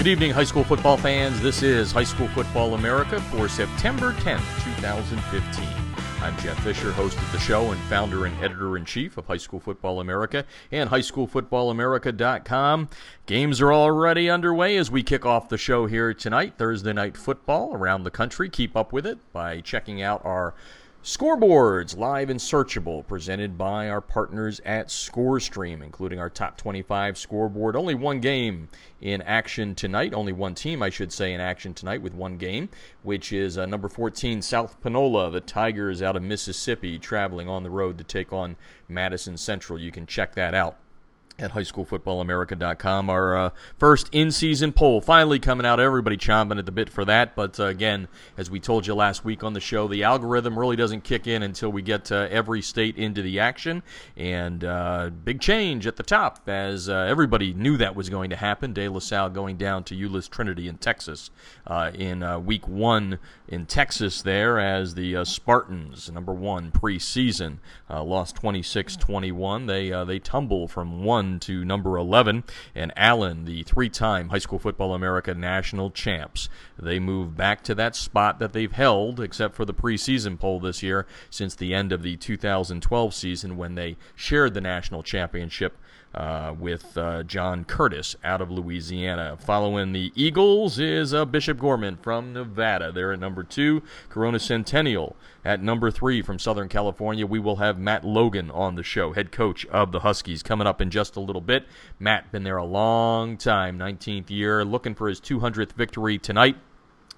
Good evening, high school football fans. This is High School Football America for September 10th, 2015. I'm Jeff Fisher, host of the show and founder and editor in chief of High School Football America and highschoolfootballamerica.com. Games are already underway as we kick off the show here tonight, Thursday night football around the country. Keep up with it by checking out our Scoreboards, live and searchable, presented by our partners at ScoreStream, including our top 25 scoreboard. Only one game in action tonight, only one team, I should say, in action tonight with one game, which is uh, number 14, South Panola, the Tigers out of Mississippi, traveling on the road to take on Madison Central. You can check that out at highschoolfootballamerica.com. Our uh, first in-season poll finally coming out. Everybody chomping at the bit for that. But uh, again, as we told you last week on the show, the algorithm really doesn't kick in until we get uh, every state into the action. And uh, big change at the top, as uh, everybody knew that was going to happen. De La Salle going down to Euless Trinity in Texas uh, in week one in Texas there as the Spartans, number one preseason, lost 26-21. They they tumble from one to number 11, and Allen, the three time High School Football America national champs. They move back to that spot that they've held, except for the preseason poll this year, since the end of the 2012 season when they shared the national championship uh, with uh, John Curtis out of Louisiana. Following the Eagles is uh, Bishop Gorman from Nevada. They're at number two. Corona Centennial at number three from Southern California. We will have Matt Logan on the show, head coach of the Huskies, coming up in just a little bit. Matt been there a long time, 19th year, looking for his 200th victory tonight.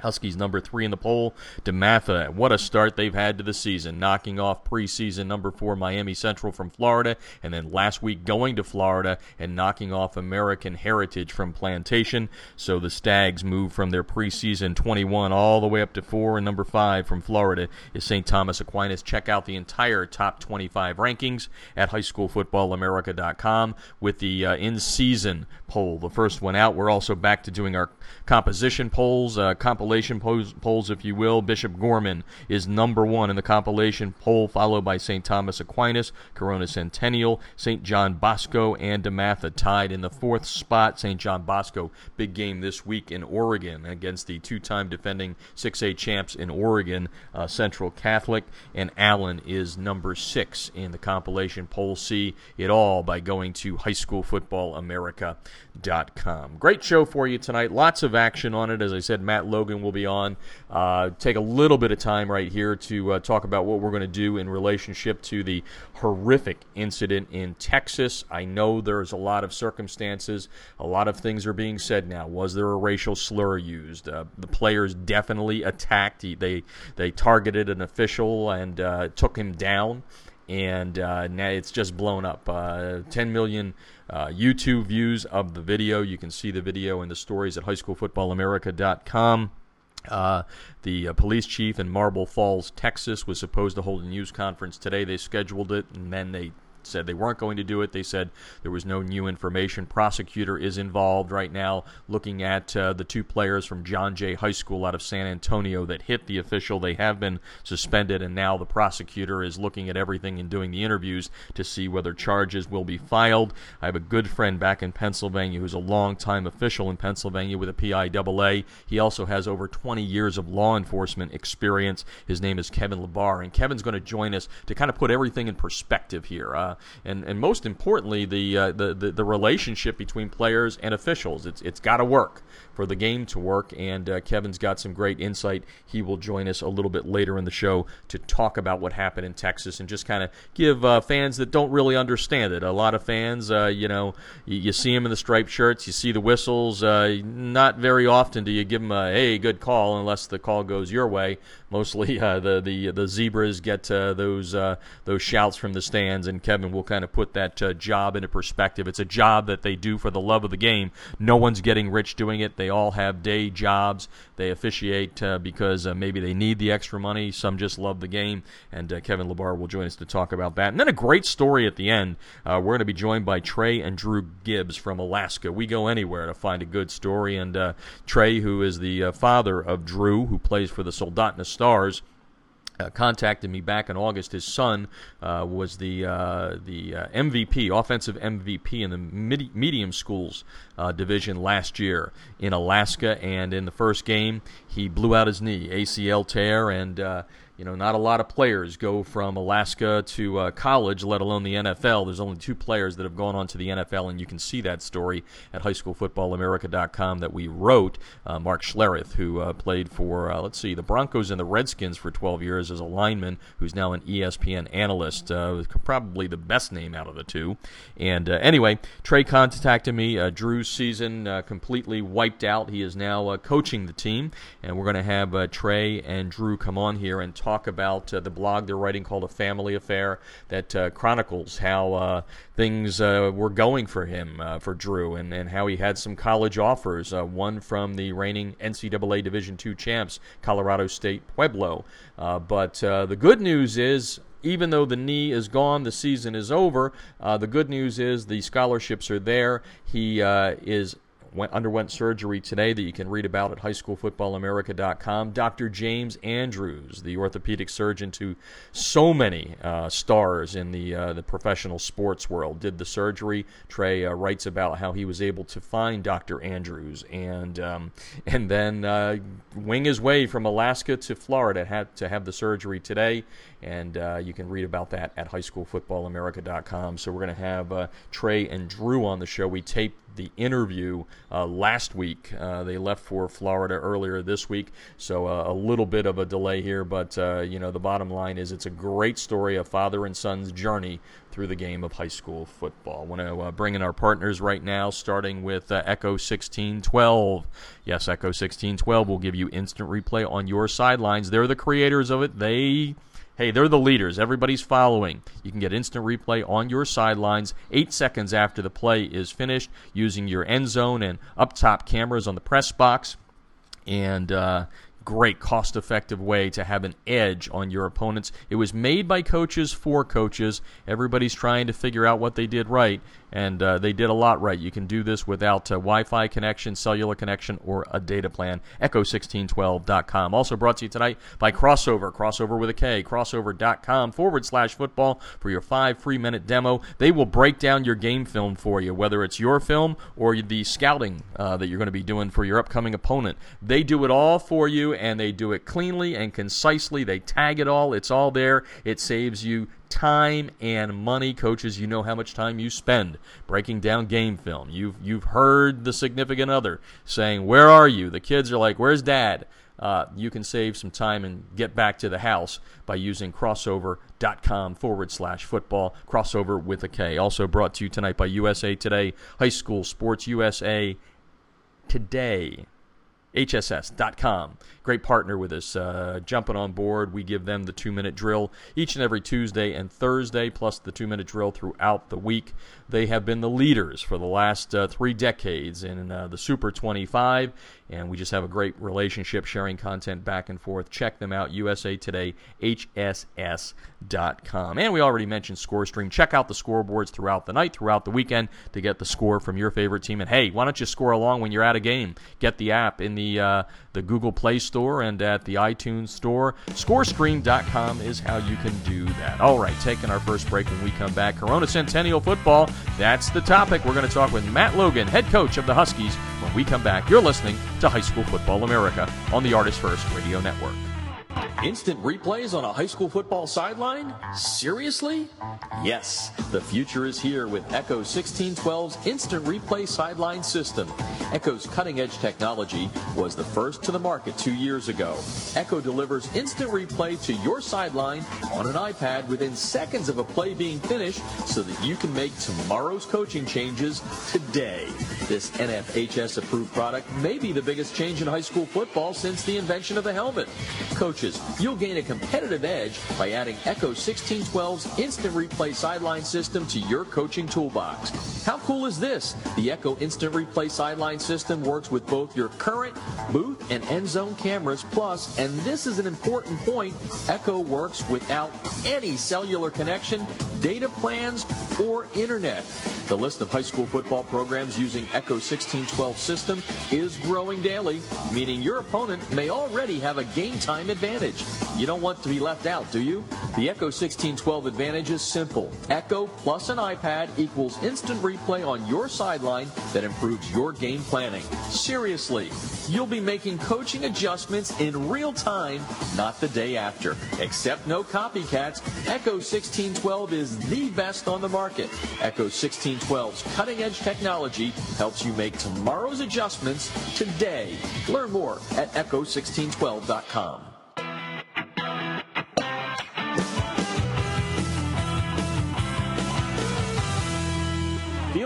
Huskies number three in the poll. DeMatha, what a start they've had to the season, knocking off preseason number four Miami Central from Florida, and then last week going to Florida and knocking off American Heritage from Plantation. So the Stags move from their preseason 21 all the way up to four, and number five from Florida is St. Thomas Aquinas. Check out the entire top 25 rankings at highschoolfootballamerica.com with the uh, in-season poll, the first one out. We're also back to doing our composition polls, uh, compilation compilation polls, polls, if you will. Bishop Gorman is number one in the compilation poll, followed by St. Thomas Aquinas, Corona Centennial, St. John Bosco, and DeMatha tied in the fourth spot. St. John Bosco, big game this week in Oregon against the two time defending 6A champs in Oregon, uh, Central Catholic. And Allen is number six in the compilation poll. See it all by going to highschoolfootballamerica.com. Great show for you tonight. Lots of action on it. As I said, Matt Logan will be on. Uh, take a little bit of time right here to uh, talk about what we're going to do in relationship to the horrific incident in Texas. I know there's a lot of circumstances, a lot of things are being said now. Was there a racial slur used? Uh, the players definitely attacked. They they targeted an official and uh, took him down and uh, now it's just blown up. Uh, 10 million uh, YouTube views of the video. You can see the video in the stories at highschoolfootballamerica.com. Uh, the uh, police chief in Marble Falls, Texas, was supposed to hold a news conference today. They scheduled it, and then they said they weren't going to do it. They said there was no new information. Prosecutor is involved right now looking at uh, the two players from John Jay High School out of San Antonio that hit the official. They have been suspended, and now the prosecutor is looking at everything and doing the interviews to see whether charges will be filed. I have a good friend back in Pennsylvania who's a long-time official in Pennsylvania with a PIAA. He also has over 20 years of law enforcement experience. His name is Kevin LaBar, and Kevin's going to join us to kind of put everything in perspective here. Uh, and and most importantly, the, uh, the, the the relationship between players and officials. It's it's got to work for the game to work. And uh, Kevin's got some great insight. He will join us a little bit later in the show to talk about what happened in Texas and just kind of give uh, fans that don't really understand it. A lot of fans, uh, you know, you, you, see them in the striped shirts, you see the whistles. Uh, not very often do you give them a hey, good call unless the call goes your way. Mostly uh, the the the zebras get uh, those those shouts from the stands, and Kevin will kind of put that job into perspective. It's a job that they do for the love of the game. No one's getting rich doing it. They all have day jobs. They officiate uh, because uh, maybe they need the extra money. Some just love the game. And uh, Kevin LaBar will join us to talk about that. And then a great story at the end. Uh, we're going to be joined by Trey and Drew Gibbs from Alaska. We go anywhere to find a good story. And uh, Trey, who is the uh, father of Drew, who plays for the Soldotna Stars, uh, contacted me back in August. His son uh, was the uh, the uh, MVP, offensive MVP in the mid- medium schools uh, division last year in Alaska, and in the first game he blew out his knee, ACL tear, and uh, you know, not a lot of players go from Alaska to uh, college, let alone the NFL. There's only two players that have gone on to the NFL, and you can see that story at highschoolfootballamerica.com that we wrote. Uh, Mark Schlereth, who uh, played for, uh, let's see, the Broncos and the Redskins for 12 years as a lineman, who's now an ESPN analyst, uh, probably the best name out of the two. And uh, anyway, Trey contacted me. Drew's season completely wiped out. He is now coaching the team, and we're going to have Trey and Drew come on here and talk about uh, the blog they're writing called A Family Affair that uh, chronicles how uh, things uh, were going for him, uh, for Drew, and, and how he had some college offers. one from the reigning NCAA Division II champs, Colorado State Pueblo. but the good news is even though the knee is gone, the season is over. Uh, the good news is the scholarships are there. He uh, is went, underwent surgery today that you can read about at highschoolfootballamerica.com. Dr. James Andrews, the orthopedic surgeon to so many uh, stars in the uh, the professional sports world, did the surgery. Trey uh, writes about how he was able to find Dr. Andrews and um, and then uh, wing his way from Alaska to Florida had to have the surgery today. And uh, you can read about that at highschoolfootballamerica.com. So we're going to have uh, Trey and Drew on the show. We taped the interview uh, last week. Uh, they left for Florida earlier this week, so uh, a little bit of a delay here. But uh, you know, the bottom line is it's a great story, a father and son's journey through the game of high school football. I want to uh, bring in our partners right now, starting with uh, Echo 1612. Yes, Echo 1612 will give you instant replay on your sidelines. They're the creators of it. They Hey, they're the leaders. Everybody's following. You can get instant replay on your sidelines eight seconds after the play is finished using your end zone and up top cameras on the press box. And uh, great cost effective way to have an edge on your opponents. It was made by coaches for coaches. Everybody's trying to figure out what they did right, and uh, they did a lot right. You can do this without a Wi Fi connection, cellular connection, or a data plan. Echo1612.com. Also brought to you tonight by Krossover, crossover with a K, krossover.com forward slash football for your five free minute demo. They will break down your game film for you, whether it's your film or the scouting uh, that you're going to be doing for your upcoming opponent. They do it all for you, and they do it cleanly and concisely. They tag it all, it's all there. It saves you time and money. Coaches, you know how much time you spend breaking down game film. You've you've heard the significant other saying, "Where are you?" The kids are like, "Where's Dad?" Uh, you can save some time and get back to the house by using krossover.com forward slash football, crossover with a K. Also brought to you tonight by USA Today, High School Sports USA Today. HSS.com. Great partner with us. Uh, jumping on board, we give them the two minute drill each and every Tuesday and Thursday, plus the two minute drill throughout the week. They have been the leaders for the last uh, three decades in uh, the Super 25, and we just have a great relationship sharing content back and forth. Check them out, USA Today, HSS.com. And we already mentioned ScoreStream. Check out the scoreboards throughout the night, throughout the weekend to get the score from your favorite team. And hey, why don't you score along when you're at a game? Get the app in the, uh, the Google Play Store and at the iTunes Store. ScoreStream.com is how you can do that. All right, taking our first break when we come back. Corona Centennial Football that's the topic. We're going to talk with Matt Logan, head coach of the Huskies, when we come back. You're listening to High School Football America on the Artist First Radio Network. Instant replays on a high school football sideline? Seriously? Yes, the future is here with Echo 1612's instant replay sideline system. Echo's cutting edge technology was the first to the market two years ago. Echo delivers instant replay to your sideline on an iPad within seconds of a play being finished so that you can make tomorrow's coaching changes today. This NFHS approved product may be the biggest change in high school football since the invention of the helmet. Coach coaches, you'll gain a competitive edge by adding Echo 1612's instant replay sideline system to your coaching toolbox. How cool is this? The Echo Instant Replay sideline system works with both your current booth and end zone cameras. Plus, and this is an important point, Echo works without any cellular connection, data plans, or internet. The list of high school football programs using Echo 1612 system is growing daily, meaning your opponent may already have a game time advantage. You don't want to be left out, do you? The Echo 1612 advantage is simple. Echo plus an iPad equals instant replay on your sideline that improves your game planning. Seriously, you'll be making coaching adjustments in real time, not the day after. Except no copycats, Echo 1612 is the best on the market. Echo 1612's cutting edge technology helps you make tomorrow's adjustments today. Learn more at echo1612.com.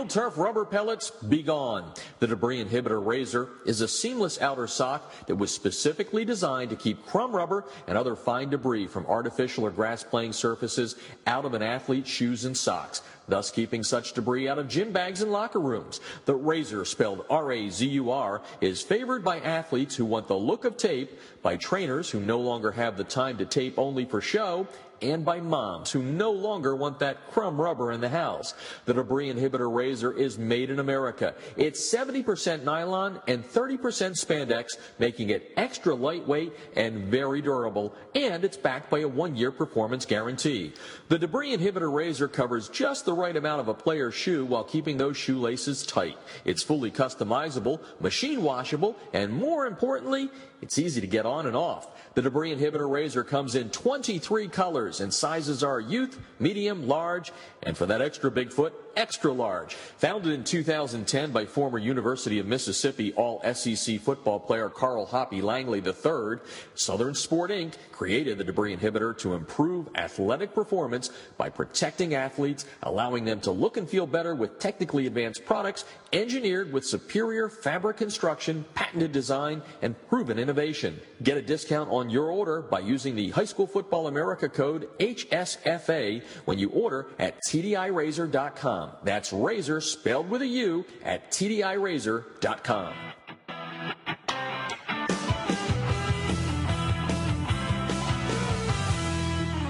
Field turf rubber pellets, be gone. The debris inhibitor razor is a seamless outer sock that was specifically designed to keep crumb rubber and other fine debris from artificial or grass playing surfaces out of an athlete's shoes and socks thus keeping such debris out of gym bags and locker rooms. The razor, spelled R-A-Z-U-R, is favored by athletes who want the look of tape, by trainers who no longer have the time to tape only for show, and by moms who no longer want that crumb rubber in the house. The debris inhibitor razor is made in America. It's 70% nylon and 30% spandex, making it extra lightweight and very durable, and it's backed by a one-year performance guarantee. The debris inhibitor razor covers just the right amount of a player's shoe while keeping those shoelaces tight. It's fully customizable, machine washable, and more importantly, it's easy to get on and off. The debris inhibitor razor comes in 23 colors and sizes are youth, medium, large, and for that extra big foot, extra large. Founded in 2010 by former University of Mississippi All SEC football player Carl Hoppy Langley III, Southern Sport Inc. created the debris inhibitor to improve athletic performance by protecting athletes, allowing them to look and feel better with technically advanced products engineered with superior fabric construction, patented design, and proven innovation. Get a discount on your order by using the High School Football America code HSFA when you order at TDIRazur.com. That's razor spelled with a U at TDIRazur.com.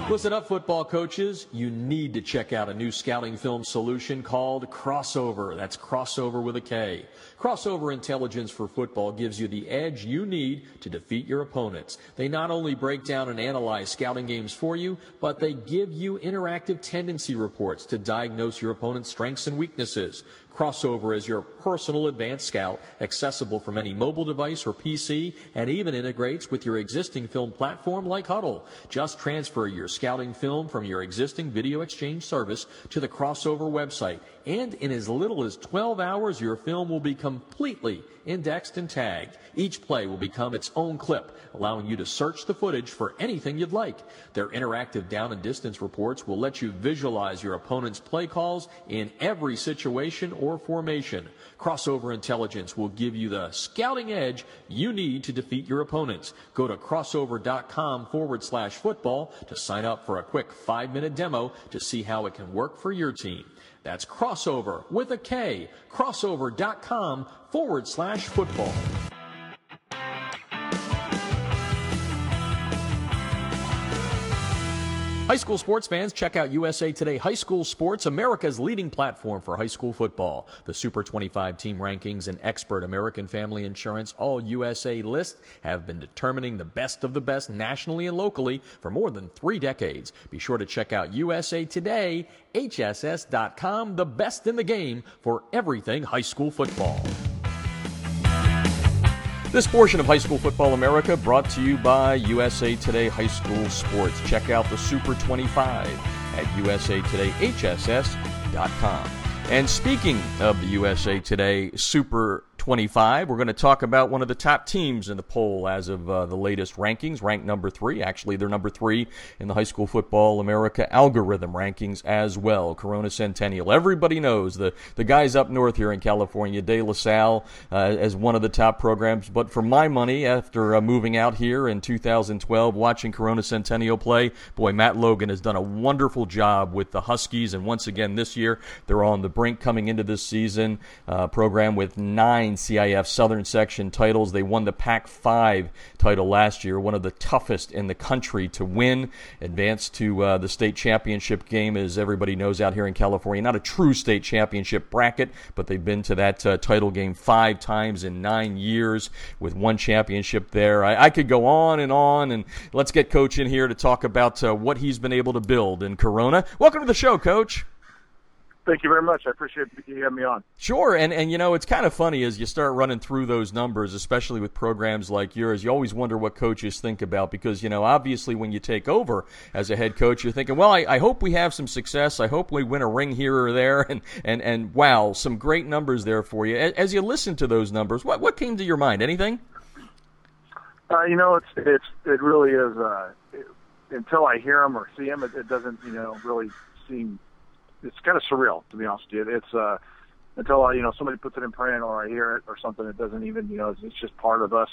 Listen up, football coaches. You need to check out a new scouting film solution called Krossover. That's crossover with a K. Krossover Intelligence for Football gives you the edge you need to defeat your opponents. They not only break down and analyze scouting games for you, but they give you interactive tendency reports to diagnose your opponent's strengths and weaknesses. Krossover is your personal advanced scout, accessible from any mobile device or PC, and even integrates with your existing film platform like Hudl. Just transfer your scouting film from your existing video exchange service to the Krossover website, and in as little as 12 hours, your film will be completely indexed and tagged. Each play will become its own clip, allowing you to search the footage for anything you'd like. Their interactive down and distance reports will let you visualize your opponent's play calls in every situation or formation. Krossover Intelligence will give you the scouting edge you need to defeat your opponents. Go to krossover.com forward slash football to sign up for a quick five minute demo to see how it can work for your team. That's crossover with a K, krossover.com forward slash football. High school sports fans, check out USA Today High School Sports, America's leading platform for high school football. The Super 25 team rankings and expert American Family Insurance All USA list have been determining the best of the best nationally and locally for more than three decades. Be sure to check out USA Today, HSS.com, the best in the game for everything high school football. This portion of High School Football America brought to you by USA Today High School Sports. Check out the Super 25 at usatodayhss.com. And speaking of the USA Today Super 25. We're going to talk about one of the top teams in the poll as of uh, the latest rankings, ranked number three. Actually, they're number three in the High School Football America algorithm rankings as well. Corona Centennial. Everybody knows the, the guys up north here in California, De La Salle, uh, as one of the top programs. But for my money, after uh, moving out here in 2012, watching Corona Centennial play, boy, Matt Logan has done a wonderful job with the Huskies. And once again, this year, they're on the brink coming into this season. Uh, program with nine CIF Southern Section titles. They won the Pac 5 title last year, one of the toughest in the country to win. Advanced to uh, the state championship game, as everybody knows out here in California. Not a true state championship bracket, but they've been to that uh, title game five times in nine years with one championship there. I, I, could go on and on, and let's get Coach in here to talk about uh, what he's been able to build in Corona. Welcome to the show, Coach. Thank you very much. I appreciate you having me on. Sure, and and you know it's kind of funny as you start running through those numbers, especially with programs like yours. You always wonder what coaches think about because you know obviously when you take over as a head coach, you're thinking, well, I, I hope we have some success. I hope we win a ring here or there, and and and wow, some great numbers there for you. As you listen to those numbers, what what came to your mind? Anything? Uh, you know, it's it's it really is. Uh, it, until I hear them or see them, it, it doesn't you know really seem it's kind of surreal to be honest with you. It's uh, until I, you know somebody puts it in print or I hear it or something. It doesn't even you know it's, it's just part of us,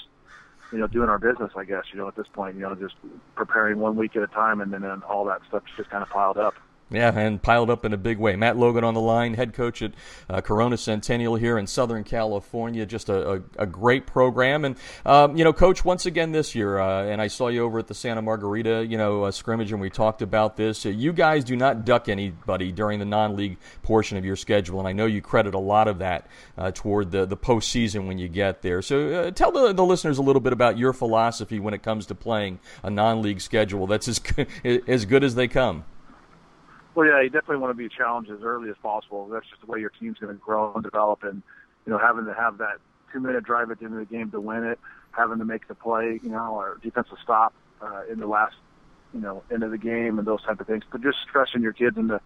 you know, doing our business. I guess you know at this point, you know, just preparing one week at a time, and then, then all that stuff just kind of piled up. Yeah, and piled up in a big way. Matt Logan on the line, head coach at uh, Corona Centennial here in Southern California. Just a, a, a great program. And, um, you know, coach, once again this year, uh, and I saw you over at the Santa Margarita, you know, uh, scrimmage, and we talked about this. Uh, you guys do not duck anybody during the non league portion of your schedule. And I know you credit a lot of that uh, toward the, the postseason when you get there. So uh, tell the, the listeners a little bit about your philosophy when it comes to playing a non league schedule that's as as good as they come. Well, yeah, you definitely want to be challenged as early as possible. That's just the way your team's going to grow and develop. And you know, having to have that two-minute drive at the end of the game to win it, having to make the play, you know, or defensive stop uh, in the last, you know, end of the game and those type of things. But just stressing your kids into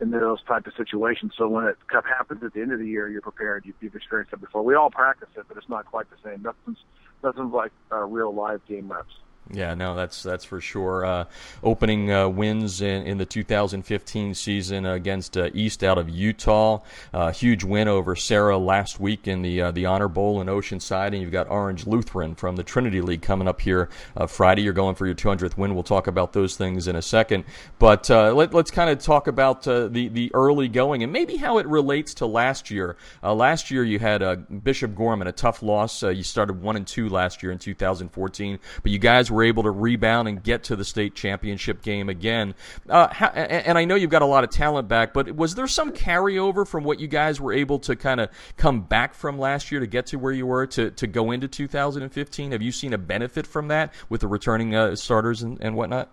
into those type of situations. So when it happens at the end of the year, you're prepared. You've, you've experienced it before. We all practice it, but it's not quite the same. Nothing's nothing's like uh, real live game reps. Yeah, no, that's that's for sure. Uh, opening uh, wins in, in, the 2015 season against uh, East out of Utah. Uh, huge win over Serra last week in the uh, the Honor Bowl in Oceanside, and you've got Orange Lutheran from the Trinity League coming up here uh, Friday. You're going for your 200th win. We'll talk about those things in a second, but let, us kind of talk about the the early going and maybe how it relates to last year. last year you had Bishop Gorman, a tough loss. you started one and two last year in 2014, but you guys were were able to rebound and get to the state championship game again. Uh, and I know you've got a lot of talent back, but was there some carryover from what you guys were able to kind of come back from last year to get to where you were to, to go into 2015? Have you seen a benefit from that with the returning uh, starters and, and whatnot?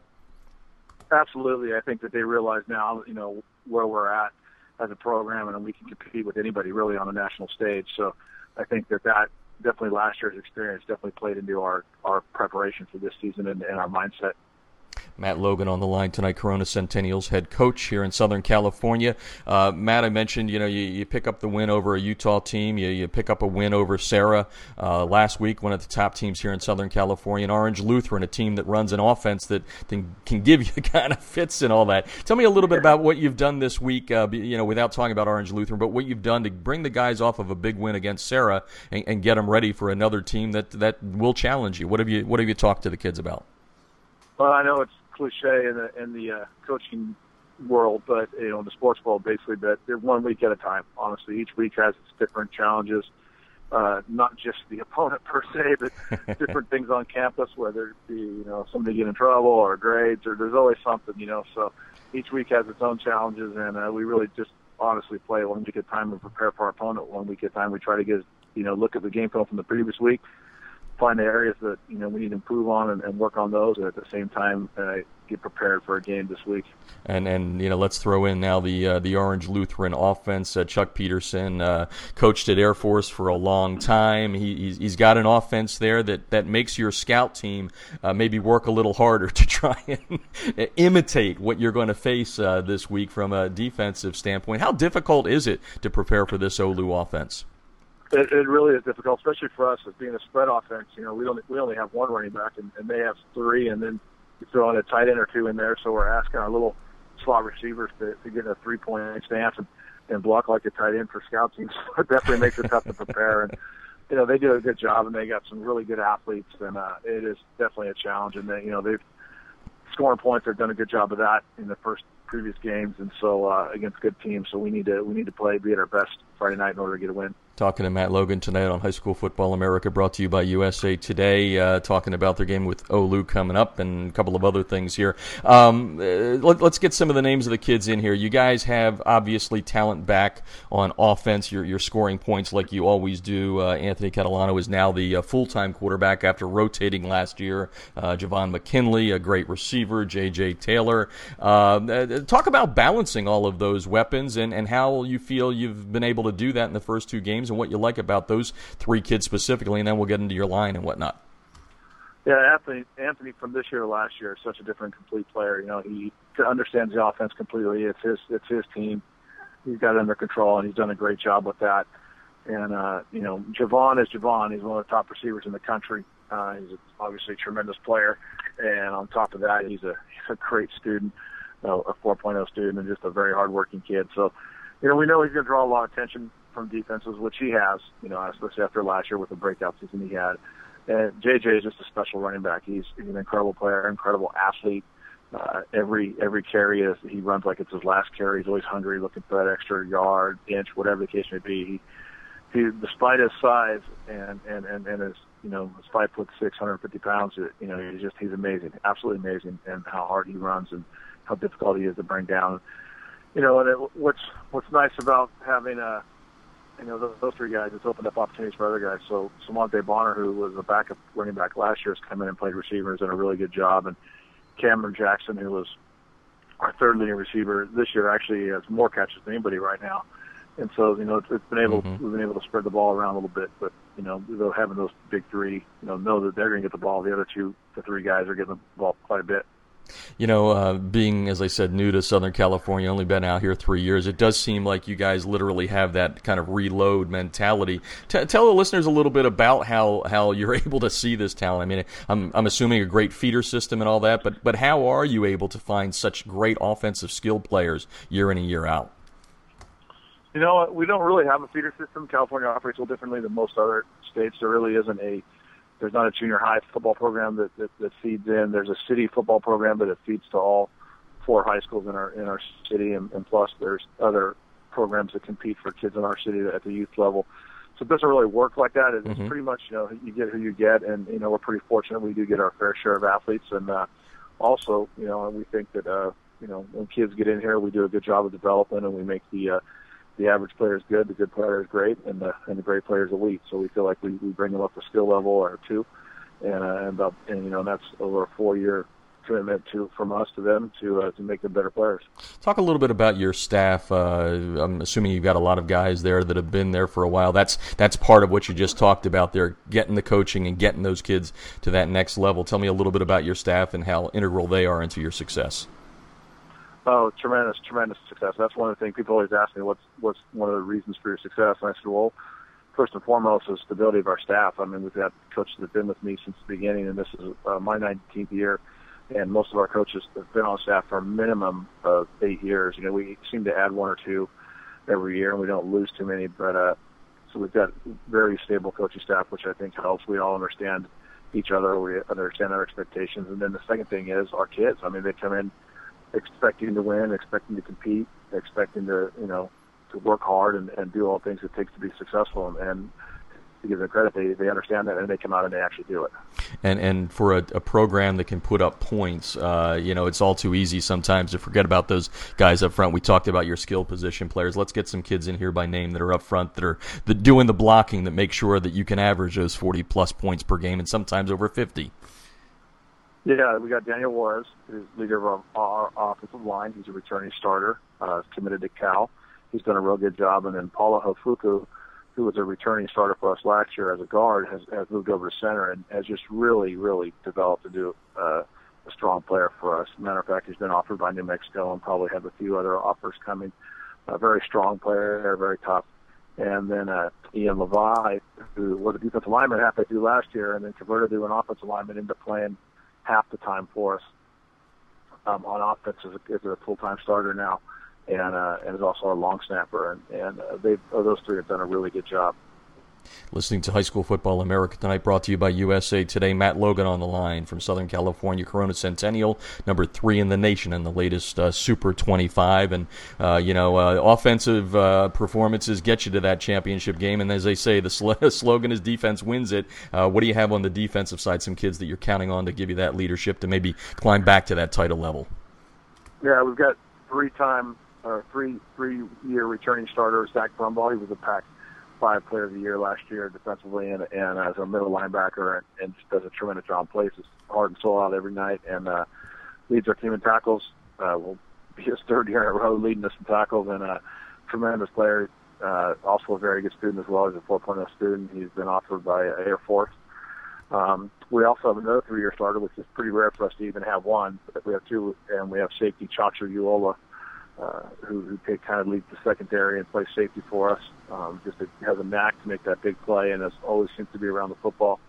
Absolutely. I think that they realize now, you know, where we're at as a program and we can compete with anybody really on a national stage. So I think that that definitely last year's experience definitely played into our our preparation for this season and, and our mindset. Matt Logan on the line tonight, Corona Centennials head coach here in Southern California. Uh, Matt, I mentioned, you know, you, you, pick up the win over a Utah team. You, you pick up a win over Serra uh, last week, one of the top teams here in Southern California, and Orange Lutheran, a team that runs an offense that can, can give you kind of fits and all that. Tell me a little bit about what you've done this week, uh, you know, without talking about Orange Lutheran, but what you've done to bring the guys off of a big win against Serra and, and get them ready for another team that, that will challenge you. What have you What have you talked to the kids about? Well, I know it's cliche in the in the uh, coaching world, but you know, in the sports world, basically, that they're one week at a time. Honestly, each week has its different challenges. Uh, not just the opponent per se, but different things on campus, whether it be you know somebody get in trouble or grades, or there's always something, you know. So each week has its own challenges, and uh, we really just honestly play one week at a time and prepare for our opponent one week at a time. We try to get you know look at the game film from the previous week, find the areas that you know we need to improve on and, and work on those, and at the same time uh, get prepared for a game this week. And and you know let's throw in now the uh, the Orange Lutheran offense. Uh, Chuck Peterson uh, coached at Air Force for a long time. He, he's, he's got an offense there that that makes your scout team uh, maybe work a little harder to try and imitate what you're going to face uh, this week from a defensive standpoint. How difficult is it to prepare for this Olu offense? It, it really is difficult, especially for us as being a spread offense. You know, we only we only have one running back, and, and they have three, and then you throw in a tight end or two in there. So we're asking our little slot receivers to, to get a three point stance and, and block like a tight end for scout teams. So it definitely makes it tough to prepare. And you know, they do a good job, and they got some really good athletes, and uh, it is definitely a challenge. And they, you know, they've scoring points. They've done a good job of that in the first previous games, and so uh, against good teams. So we need to we need to play, be at our best Friday night in order to get a win. Talking to Matt Logan tonight on High School Football America, brought to you by USA Today. Uh, talking about their game with Olu coming up and a couple of other things here. Um, uh, let, us get some of the names of the kids in here. You guys have obviously talent back on offense. You're, you're scoring points like you always do. Uh, Anthony Catalano is now the uh, full time quarterback after rotating last year. Uh, Javon McKinley, a great receiver. J.J. Taylor. Uh, talk about balancing all of those weapons and, and how you feel you've been able to do that in the first two games and what you like about those three kids specifically, and then we'll get into your line and whatnot. Yeah, Anthony. Anthony from this year to last year is such a different, complete player. You know, he understands the offense completely. It's his. It's his team. He's got it under control, and he's done a great job with that. And uh, you know, Javon is Javon. He's one of the top receivers in the country. Uh, he's obviously a tremendous player, and on top of that, he's a he's a great student, uh, a 4.0 student, and just a very hardworking kid. So, you know, we know he's going to draw a lot of attention from defenses, which he has, you know, especially after last year with the breakout season he had. And JJ is just a special running back. He's, he's an incredible player, incredible athlete. Uh, every every carry is he runs like it's his last carry. He's always hungry, looking for that extra yard, inch, whatever the case may be. He, he despite his size and and and and his you know his five foot six, hundred fifty pounds. You know he's just he's amazing, absolutely amazing, and how hard he runs and how difficult he is to bring down. You know, and it, what's what's nice about having a you know, those, those three guys, it's opened up opportunities for other guys. So Samonte Bonner, who was a backup running back last year, has come in and played receiver, has done a really good job. And Cameron Jackson, who was our third leading receiver this year, actually has more catches than anybody right now. And so, you know, it's, it's been able mm-hmm. we've been able to spread the ball around a little bit, but you know, though having those big three, you know, know that they're going to get the ball. The other two, the three guys are getting the ball quite a bit. You know, uh, being as I said, new to Southern California, only been out here three years. It does seem like you guys literally have that kind of reload mentality. T- tell the listeners a little bit about how, how you're able to see this talent. I mean, I'm I'm assuming a great feeder system and all that, but but how are you able to find such great offensive skill players year in and year out? You know, we don't really have a feeder system. California operates a little differently than most other states. There really isn't a there's not a junior high football program that, that, that feeds in. There's a city football program, but it feeds to all four high schools in our in our city, and, and plus there's other programs that compete for kids in our city at the youth level. So it doesn't really work like that. It's mm-hmm. pretty much you know you get who you get, and you know we're pretty fortunate we do get our fair share of athletes, and uh, also you know we think that uh, you know when kids get in here, we do a good job of development, and we make the uh, the average player is good, the good player is great, and the and the great player is elite. So we feel like we, we bring them up a skill level or two, and uh, and, up, and you know that's over a four year commitment to from us to them to uh, to make them better players. Talk a little bit about your staff. Uh, I'm assuming you've got a lot of guys there that have been there for a while. That's that's part of what you just talked about there, getting the coaching and getting those kids to that next level. Tell me a little bit about your staff and how integral they are into your success. Oh, tremendous, tremendous success. That's one of the things people always ask me. What's what's one of the reasons for your success? And I said, well, first and foremost is stability of our staff. I mean, we've got coaches that've been with me since the beginning, and this is uh, my 19th year. And most of our coaches have been on staff for a minimum of eight years. You know, we seem to add one or two every year, and we don't lose too many. But uh, so we've got very stable coaching staff, which I think helps. We all understand each other. We understand our expectations. And then the second thing is our kids. I mean, they come in expecting to win, expecting to compete, expecting to you know to work hard and, and do all the things it takes to be successful. And, and to give them credit, they, they understand that and they come out and they actually do it. And and for a, a program that can put up points, uh, you know, it's all too easy sometimes to forget about those guys up front. We talked about your skill position players. Let's get some kids in here by name that are up front that are the, doing the blocking that make sure that you can average those 40 plus points per game and sometimes over 50. Yeah, we got Daniel Juarez, who's leader of our, offensive line. He's a returning starter, uh, committed to Cal. He's done a real good job. And then Paula Hofuku, who was a returning starter for us last year as a guard, has, has moved over to center and has just really, really developed into uh, a strong player for us. Matter of fact, he's been offered by New Mexico and probably have a few other offers coming. A very strong player, very tough, and then uh, Ian Levi, who was a defensive lineman halfway through last year, and then converted to an offensive lineman into playing half the time for us um, on offense as a, as a full-time starter now, and uh, and is also a long snapper, and and uh, they those three have done a really good job. Listening to High School Football America tonight, brought to you by USA Today. Matt Logan on the line from Southern California, Corona Centennial, number three in the nation in the latest uh, Super 25. And, uh, you know, uh, offensive uh, performances get you to that championship game. And as they say, the sl- slogan is defense wins it. Uh, what do you have on the defensive side? Some kids that you're counting on to give you that leadership to maybe climb back to that title level? Yeah, we've got three time or three three year returning starter Zach Brumbaugh. He was a pack five player of the year last year defensively and, and as a middle linebacker and, and just does a tremendous job. Plays his heart and soul out every night and uh, leads our team in tackles. Uh, will be his third year in a row leading us in tackles and a tremendous player. Uh, also a very good student as well. He's a 4.0 student. He's been offered by Air Force. Um, we also have another three-year starter, which is pretty rare for us to even have one. But we have two, and we have safety Chacho Uola, uh, who, who kind of leads the secondary and plays safety for us. Um, just has a knack to make that big play and has always seems to be around the football.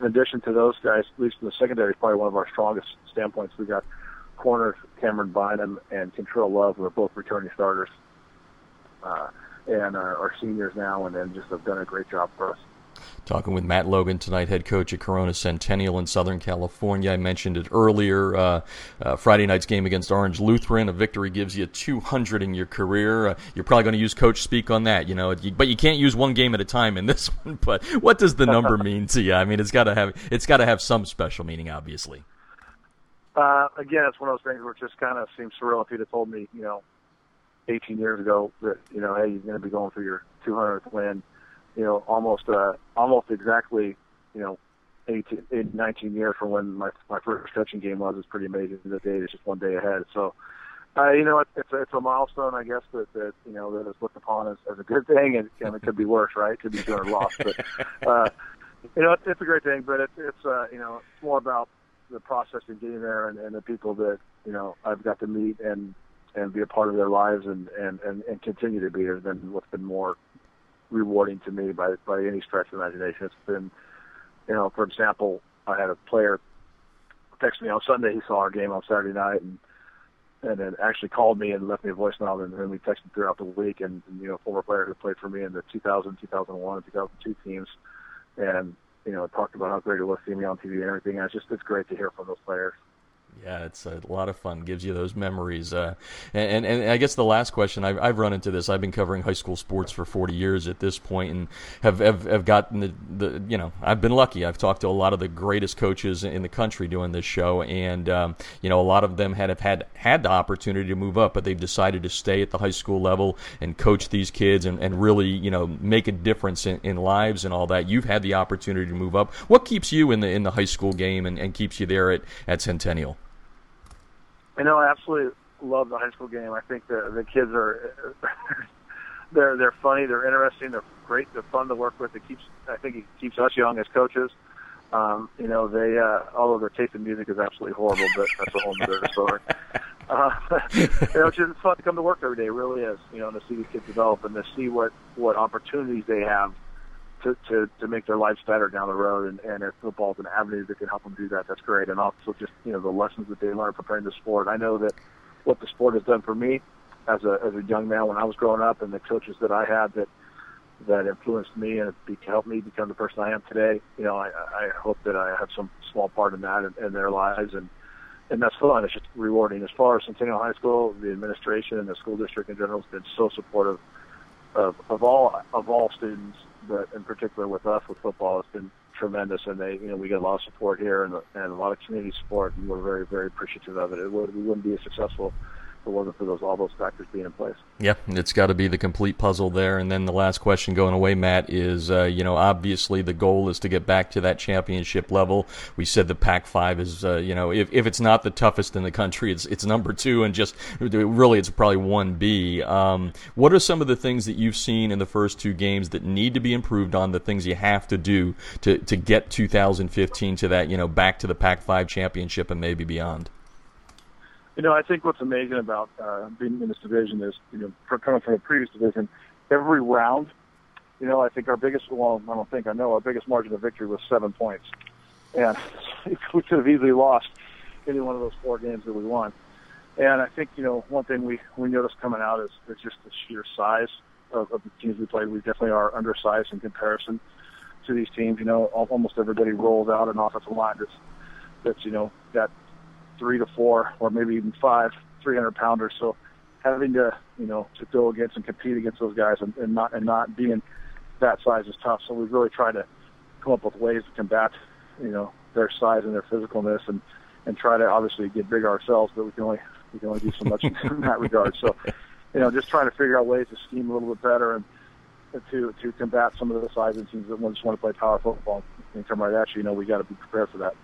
In addition to those guys, at least in the secondary, is probably one of our strongest standpoints. We got corner Cameron Bynum and Control Love, who are both returning starters uh, and are, are seniors now, and then just have done a great job for us. Talking with Matt Logan tonight, head coach at Corona Centennial in Southern California. I mentioned it earlier. Uh, uh, Friday night's game against Orange Lutheran. A victory gives you 200 in your career. Uh, you're probably going to use coach speak on that, you know. But you can't use one game at a time in this one. But what does the number mean to you? I mean, it's got to have it's got to have some special meaning, obviously. Uh, again, it's one of those things where it just kind of seems surreal. If you'd have told me, you know, 18 years ago that you know, hey, you're going to be going for your 200th win you know, almost uh, almost exactly, you know, 18, 18, 19 years from when my my first stretching game was. It's pretty amazing. The date is just one day ahead. So, uh, you know, it, it's a, it's a milestone, I guess, that that you know that is looked upon as, as a good thing, and, and it could be worse, right? It could be good or lost, but uh, you know, it's, it's a great thing. But it's it's uh, you know, it's more about the process of getting there and, and the people that you know I've got to meet and and be a part of their lives and and and, and continue to be there than what's been more rewarding to me by by any stretch of imagination. It's been, you know, for example, I had a player text me on Sunday. He saw our game on Saturday night and and then actually called me and left me a voicemail and then we texted throughout the week and, and you know former player who played for me in the 2000 2001 2002 teams and you know talked about how great it was seeing me on TV and everything and it's just it's great to hear from those players yeah, it's a lot of fun. Gives you those memories. Uh, and, and, and I guess the last question I've, I've run into this. I've been covering high school sports for 40 years at this point, and have have, have gotten the, the you know I've been lucky. I've talked to a lot of the greatest coaches in the country doing this show, and um, you know a lot of them had have had had the opportunity to move up, but they've decided to stay at the high school level and coach these kids and, and really you know make a difference in, in lives and all that. You've had the opportunity to move up. What keeps you in the in the high school game and, and keeps you there at, at Centennial? I know I absolutely love the high school game. I think the the kids are they're they're funny, they're interesting, they're great, they're fun to work with. It keeps I think it keeps us young as coaches. Um, you know, they uh, although their taste in music is absolutely horrible, but that's a whole other story. Uh, you know, it's just fun to come to work every day. It really is. You know, to see these kids develop and to see what what opportunities they have to, to, to make their lives better down the road. And, and if football is an avenue that can help them do that, that's great. And also just, you know, the lessons that they learn preparing the sport. I know that what the sport has done for me as a, as a young man when I was growing up and the coaches that I had that, that influenced me and helped me become the person I am today. You know, I, I hope that I have some small part in that in, in their lives and, and that's fun. It's just rewarding. As far as Centennial High School, the administration and the school district in general has been so supportive of, of all of all students but in particular with us with football, it's been tremendous, and they, you know, we get a lot of support here and, and a lot of community support, and we're very, very appreciative of it. it would, we wouldn't be as successful it wasn't for those all those factors being in place. Yeah, it's got to be the complete puzzle there. And then the last question going away, Matt, is uh, you know obviously the goal is to get back to that championship level. We said the Pac-5 is uh, you know if, if it's not the toughest in the country, it's it's number two, and just really it's probably one B. Um, what are some of the things that you've seen in the first two games that need to be improved on? The things you have to do to to get 2015 to that you know back to the Pac-5 championship and maybe beyond. You know, I think what's amazing about uh, being in this division is, you know, coming from a previous division, every round you know, I think our biggest, well, I don't think I know, our biggest margin of victory was seven points. And we could have easily lost any one of those four games that we won. And I think, you know, one thing we, we noticed coming out is, is just the sheer size of, of the teams we played. We definitely are undersized in comparison to these teams. You know, almost everybody rolls out an offensive line that's, that's, you know, got three to four or maybe even five 300 pounders. So having to, you know, to go against and compete against those guys and, and not, and not being that size is tough. So we've really tried to come up with ways to combat, you know, their size and their physicalness and, and try to obviously get bigger ourselves, but we can only, we can only do so much in that regard. So, you know, just trying to figure out ways to scheme a little bit better and, to to combat some of the size and teams that just want to play power football come right you. You know, we got to be prepared for that.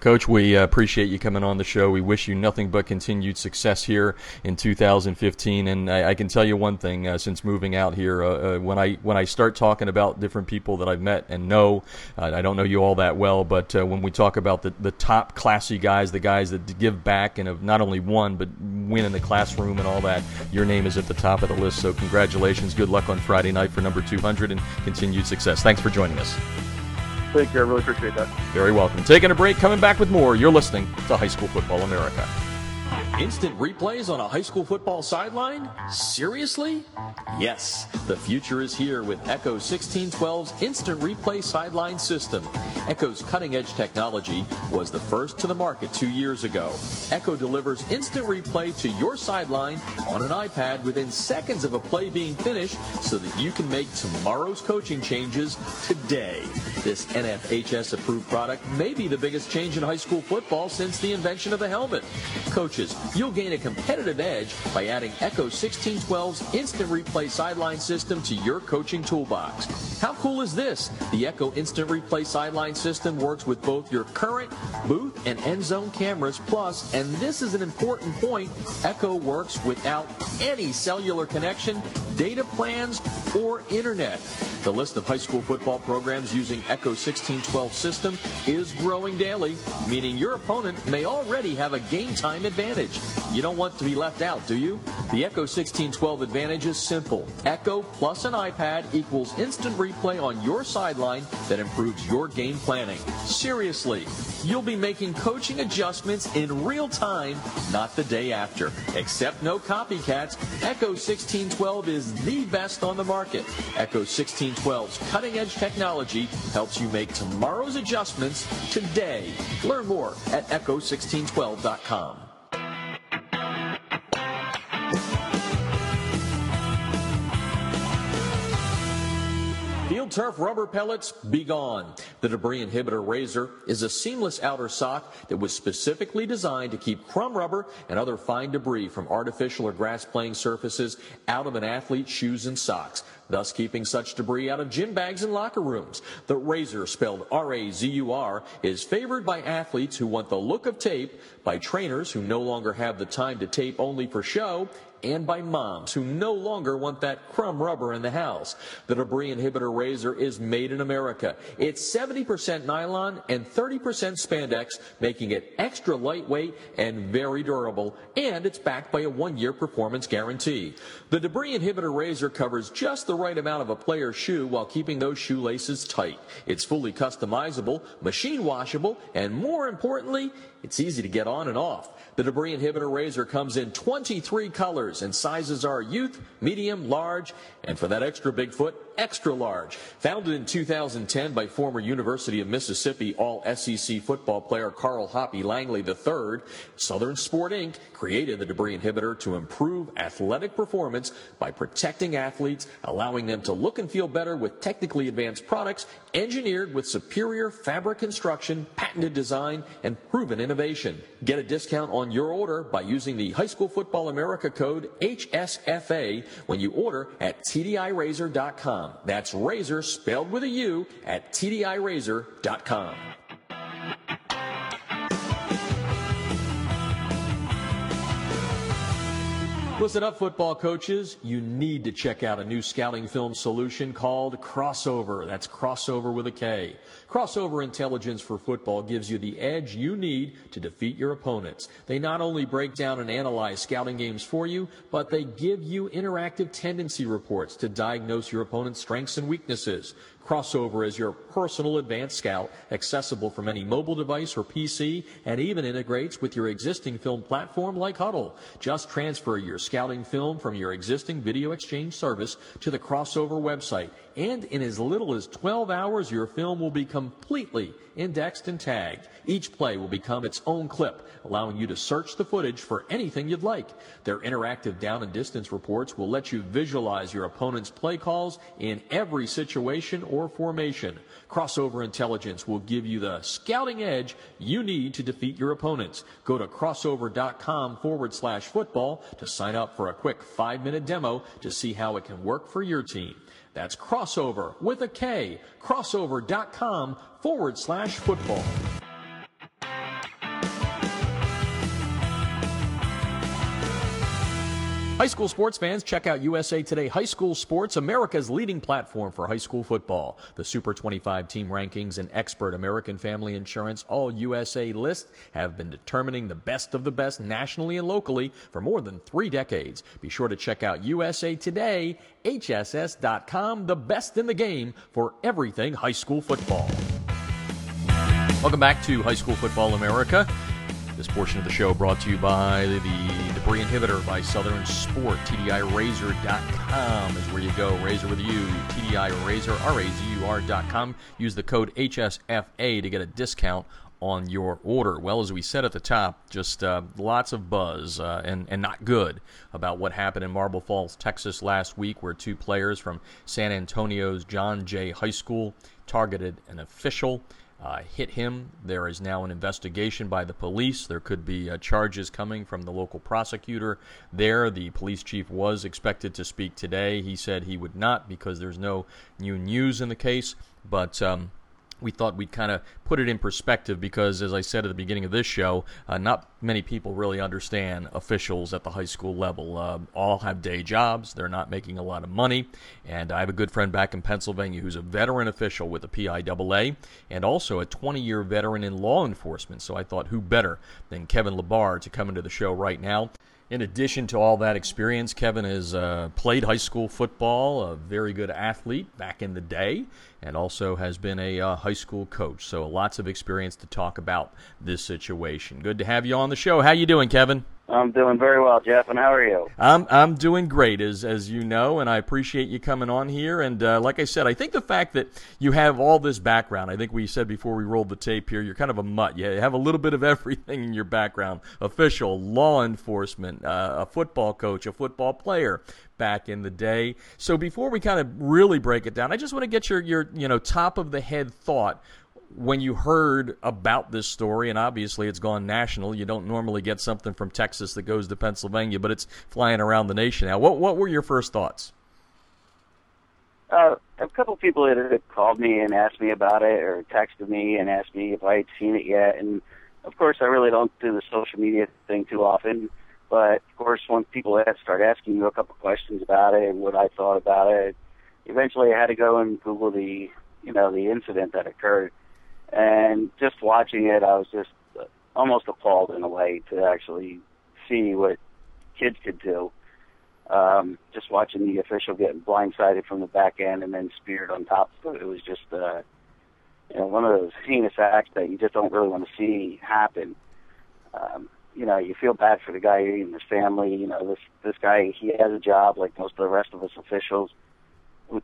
Coach, we uh, appreciate you coming on the show. We wish you nothing but continued success here in 2015. And I, I can tell you one thing: uh, since moving out here, uh, uh when I when I start talking about different people that I've met and know, uh, I don't know you all that well, but uh, when we talk about the the top classy guys, the guys that give back and have not only won but win in the classroom and all that, your name is at the top of the list. So congratulations, good luck on Friday night for number 200 and continued success. Thanks for joining us. Thank you. I really appreciate that. Very welcome. Taking a break, coming back with more. You're listening to High School Football America. Instant replays on a high school football sideline? Seriously? Yes, the future is here with Echo 1612's instant replay sideline system. Echo's cutting edge technology was the first to the market two years ago. Echo delivers instant replay to your sideline on an iPad within seconds of a play being finished so that you can make tomorrow's coaching changes today. This NFHS approved product may be the biggest change in high school football since the invention of the helmet. Coaches, You'll gain a competitive edge by adding Echo 1612's instant replay sideline system to your coaching toolbox. How cool is this? The Echo instant replay sideline system works with both your current booth and end zone cameras plus, and this is an important point, Echo works without any cellular connection, data plans, or internet. The list of high school football programs using Echo 1612 system is growing daily, meaning your opponent may already have a game time advantage. You don't want to be left out, do you? The Echo 1612 advantage is simple. Echo plus an iPad equals instant replay on your sideline that improves your game planning. Seriously, you'll be making coaching adjustments in real time, not the day after. Except no copycats, Echo 1612 is the best on the market. Echo 1612's cutting edge technology helps you make tomorrow's adjustments today. Learn more at echo1612.com. Turf rubber pellets, be gone. The debris inhibitor Razur is a seamless outer sock that was specifically designed to keep crumb rubber and other fine debris from artificial or grass playing surfaces out of an athlete's shoes and socks, thus keeping such debris out of gym bags and locker rooms. The Razur, spelled R-A-Z-U-R, is favored by athletes who want the look of tape, by trainers who no longer have the time to tape only for show, and by moms who no longer want that crumb rubber in the house. The debris inhibitor Razur is made in America. It's 70% nylon and 30% spandex, making it extra lightweight and very durable, and it's backed by a one-year performance guarantee. The debris inhibitor Razur covers just the right amount of a player's shoe while keeping those shoelaces tight. It's fully customizable, machine washable, and more importantly, it's easy to get on and off. The debris inhibitor Razur comes in 23 colors and sizes are youth, medium, large, and for that extra big foot, extra large. Founded in 2010 by former University of Mississippi All SEC football player Carl Hoppy Langley III, Southern Sport Inc. created the debris inhibitor to improve athletic performance by protecting athletes, allowing them to look and feel better with technically advanced products engineered with superior fabric construction, patented design, and proven innovation. Get a discount on your order by using the High School Football America code HSFA when you order at TDIRazur.com. That's Razur spelled with a U at TDIRazur.com. Listen up, football coaches. You need to check out a new scouting film solution called Krossover. That's Krossover with a K. Krossover Intelligence for Football gives you the edge you need to defeat your opponents. They not only break down and analyze scouting games for you, but they give you interactive tendency reports to diagnose your opponent's strengths and weaknesses. Krossover is your personal advanced scout, accessible from any mobile device or PC, and even integrates with your existing film platform like Hudl. Just transfer your scouting film from your existing video exchange service to the Krossover website, and in as little as 12 hours, your film will be completely indexed and tagged. Each play will become its own clip, allowing you to search the footage for anything you'd like. Their interactive down and distance reports will let you visualize your opponent's play calls in every situation or formation. Krossover Intelligence will give you the scouting edge you need to defeat your opponents. Go to krossover.com forward slash football to sign up for a quick five minute demo to see how it can work for your team. That's krossover with a K, krossover.com forward slash football. High school sports fans, check out USA Today High School Sports, America's leading platform for high school football. The Super 25 team rankings and expert American Family Insurance All USA list have been determining the best of the best nationally and locally for more than three decades. Be sure to check out USA Today, HSS.com, the best in the game for everything high school football. Welcome back to High School Football America. This portion of the show brought to you by the debris inhibitor by Southern Sport. TDIRazur.com is where you go. Razur with you. TDI Razur, R-A-Z-U-R.com. Use the code HSFA to get a discount on your order. Well, as we said at the top, just uh, lots of buzz uh, and, and not good about what happened in Marble Falls, Texas last week, where two players from San Antonio's John Jay High School targeted an official uh, hit him. There is now an investigation by the police. There could be uh, charges coming from the local prosecutor there. The police chief was expected to speak today. He said he would not because there's no new news in the case. But um, we thought we'd kind of put it in perspective because, as I said at the beginning of this show, uh, not many people really understand officials at the high school level. Uh, all have day jobs, they're not making a lot of money. And I have a good friend back in Pennsylvania who's a veteran official with the PIAA and also a 20 year veteran in law enforcement. So I thought, who better than Kevin LaBar to come into the show right now? In addition to all that experience, Kevin has uh, played high school football, a very good athlete back in the day, and also has been a uh, high school coach. So lots of experience to talk about this situation. Good to have you on the show. How you doing, Kevin? I'm doing very well, Jeff. And how are you? I'm I'm doing great, as as you know, and I appreciate you coming on here. And uh, like I said, I think the fact that you have all this background, I think we said before we rolled the tape here, you're kind of a mutt. You have a little bit of everything in your background: official, law enforcement, uh, a football coach, a football player back in the day. So before we kind of really break it down, I just want to get your your you know top of the head thought when you heard about this story, and obviously it's gone national, you don't normally get something from Texas that goes to Pennsylvania, but it's flying around the nation now. What what were your first thoughts? Uh, a couple of people had called me and asked me about it, or texted me and asked me if I had seen it yet. And of course, I really don't do the social media thing too often. But of course, once people start asking you a couple questions about it and what I thought about it, eventually I had to go and Google the, you know, the incident that occurred and just watching it, I was just almost appalled in a way to actually see what kids could do. Um, just watching the official get blindsided from the back end and then speared on top of it, it was just uh, you know one of those heinous acts that you just don't really want to see happen. Um, you know, you feel bad for the guy and his family. You know, this this guy he has a job like most of the rest of us officials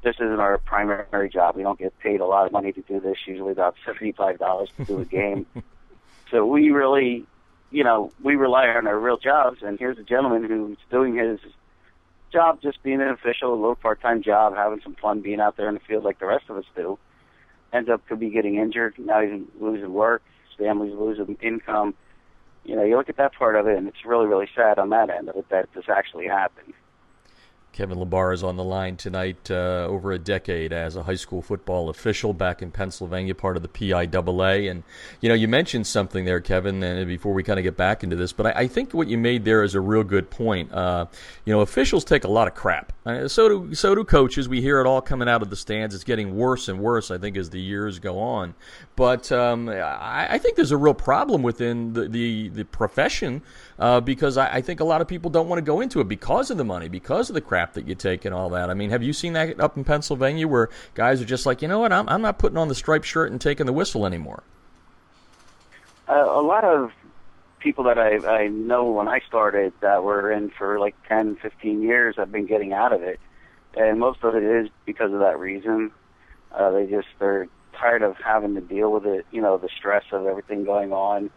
this isn't our primary job. We don't get paid a lot of money to do this. Usually about seventy-five dollars to do a game. so we really, you know, we rely on our real jobs. And here's a gentleman who's doing his job, just being an official, a little part-time job, having some fun being out there in the field like the rest of us do. Ends up could be getting injured. Now he's losing work. His family's losing income. You know, you look at that part of it, and it's really, really sad on that end of it that this actually happened. Kevin LaBar is on the line tonight. Uh, over a decade as a high school football official back in Pennsylvania, part of the PIAA. And you know, you mentioned something there, Kevin. And before we kind of get back into this, but I, I, think what you made there is a real good point. Uh, you know, officials take a lot of crap. Uh, so do so do coaches. We hear it all coming out of the stands. It's getting worse and worse, I think, as the years go on. But um, I, I, think there's a real problem within the the, the profession uh, because I, I think a lot of people don't want to go into it because of the money, because of the crap that you take and all that. I mean, have you seen that up in Pennsylvania where guys are just like, you know what, I'm, I'm not putting on the striped shirt and taking the whistle anymore? Uh, a lot of people that I, I know when I started that were in for like 10, 15 years have been getting out of it. And most of it is because of that reason. Uh, they just, they're tired of having to deal with it, you know, the stress of everything going on.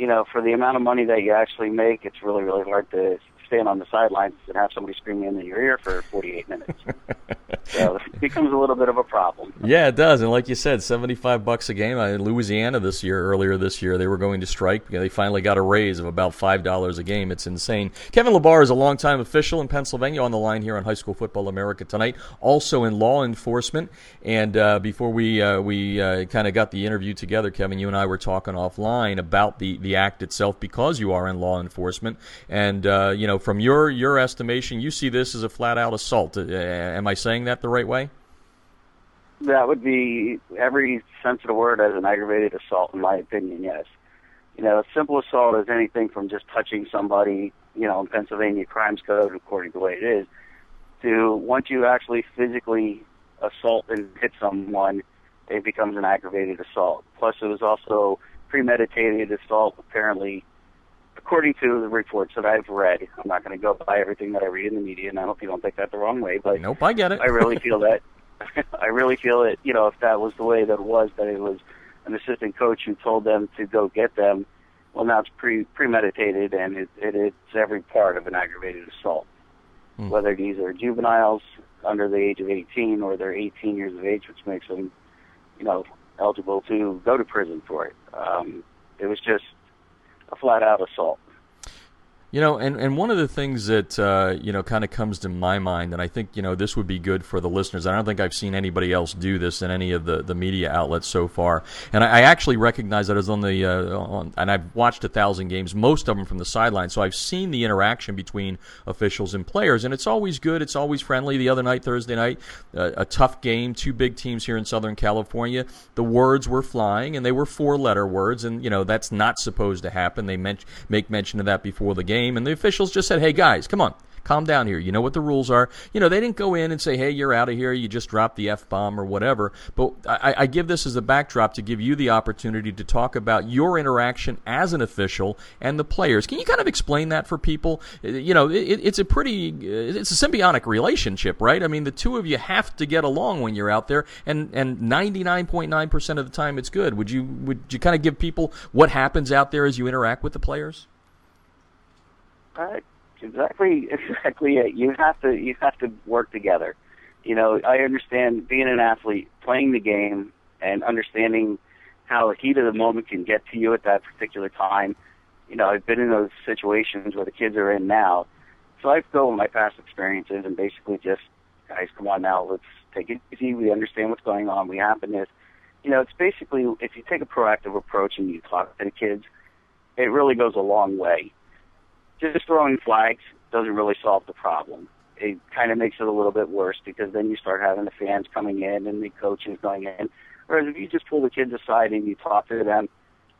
You know, for the amount of money that you actually make, it's really, really hard to stand on the sidelines and have somebody screaming in your ear for 48 minutes. so it becomes a little bit of a problem. Yeah, it does. And like you said, 75 bucks a game. In Louisiana this year, earlier this year, they were going to strike. They finally got a raise of about $5 a game. It's insane. Kevin LaBar is a longtime official in Pennsylvania on the line here on High School Football America tonight, also in law enforcement. And uh, before we uh, we uh, kind of got the interview together, Kevin, you and I were talking offline about the, the act itself because you are in law enforcement. And, uh, you know, from your your estimation, you see this as a flat out assault. Uh, am I saying that the right way? That would be every sense of the word as an aggravated assault, in my opinion. Yes. You know, a simple assault is anything from just touching somebody, you know, in Pennsylvania Crimes Code, according to the way it is, to once you actually physically assault and hit someone, it becomes an aggravated assault. Plus, it was also premeditated assault, apparently according to the reports that I've read, I'm not going to go by everything that I read in the media, and I hope you don't take that the wrong way. But nope, I get it. I really feel that. I really feel that you know if that was the way that it was, that it was an assistant coach who told them to go get them. Well, now it's pre premeditated, and it, it it's every part of an aggravated assault. Hmm. Whether these are juveniles under the age of 18 or they're 18 years of age, which makes them, you know, eligible to go to prison for it. Um, it was just a flat out assault. You know, and, and one of the things that, uh, you know, kind of comes to my mind, and I think, you know, this would be good for the listeners. I don't think I've seen anybody else do this in any of the, the media outlets so far. And I, I actually recognize that as on the, uh, on, and I've watched a thousand games, most of them from the sideline. So I've seen the interaction between officials and players, and it's always good. It's always friendly. The other night, Thursday night, uh, a tough game, two big teams here in Southern California. The words were flying, and they were four letter words, and, you know, that's not supposed to happen. They men- make mention of that before the game game, and the officials just said, "Hey guys, come on." Calm down here. You know what the rules are. You know, they didn't go in and say, hey, you're out of here. You just dropped the F bomb or whatever. But I, I give this as a backdrop to give you the opportunity to talk about your interaction as an official and the players. Can you kind of explain that for people? Uh, you know, it, it's a pretty, uh, it's a symbiotic relationship, right? I mean, the two of you have to get along when you're out there, and, and 99.9% of the time it's good. Would you, would you kind of give people what happens out there as you interact with the players? Uh, exactly, exactly it. You have to you have to work together. You know, I understand being an athlete, playing the game, and understanding how the heat of the moment can get to you at that particular time. You know, I've been in those situations where the kids are in now, so I go with my past experiences and basically just, guys, come on now, let's take it easy. We understand what's going on. We happen this. You know, it's basically if you take a proactive approach and you talk to the kids, it really goes a long way just throwing flags doesn't really solve the problem. It kind of makes it a little bit worse because then you start having the fans coming in and the coaches going in. Whereas if you just pull the kids aside and you talk to them,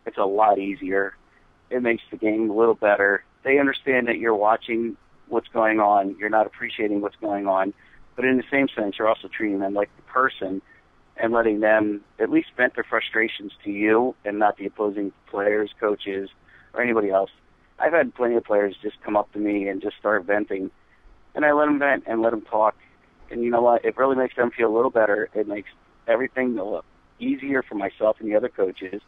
it's a lot easier. It makes the game a little better. They understand that you're watching what's going on. You're not appreciating what's going on. But in the same sense, you're also treating them like the person and letting them at least vent their frustrations to you and not the opposing players, coaches, or anybody else. I've had plenty of players just come up to me and just start venting, and I let them vent and let them talk. And you know what? It really makes them feel a little better. It makes everything a little easier for myself and the other coaches.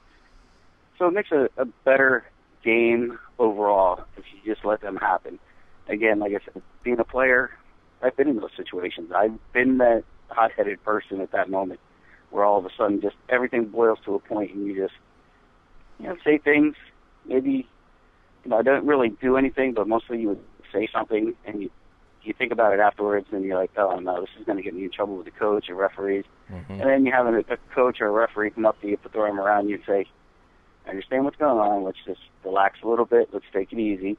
So it makes a, a better game overall if you just let them happen. Again, like I said, being a player, I've been in those situations. I've been that hot-headed person at that moment where all of a sudden just everything boils to a point and you just you know say things maybe you know, I don't really do anything, but mostly you would say something and you you think about it afterwards, and you're like, oh no, this is going to get me in trouble with the coach or referees. Mm-hmm. And then you have a, a coach or a referee come up to you, put their arm around you, and say, I understand what's going on. Let's just relax a little bit. Let's take it easy.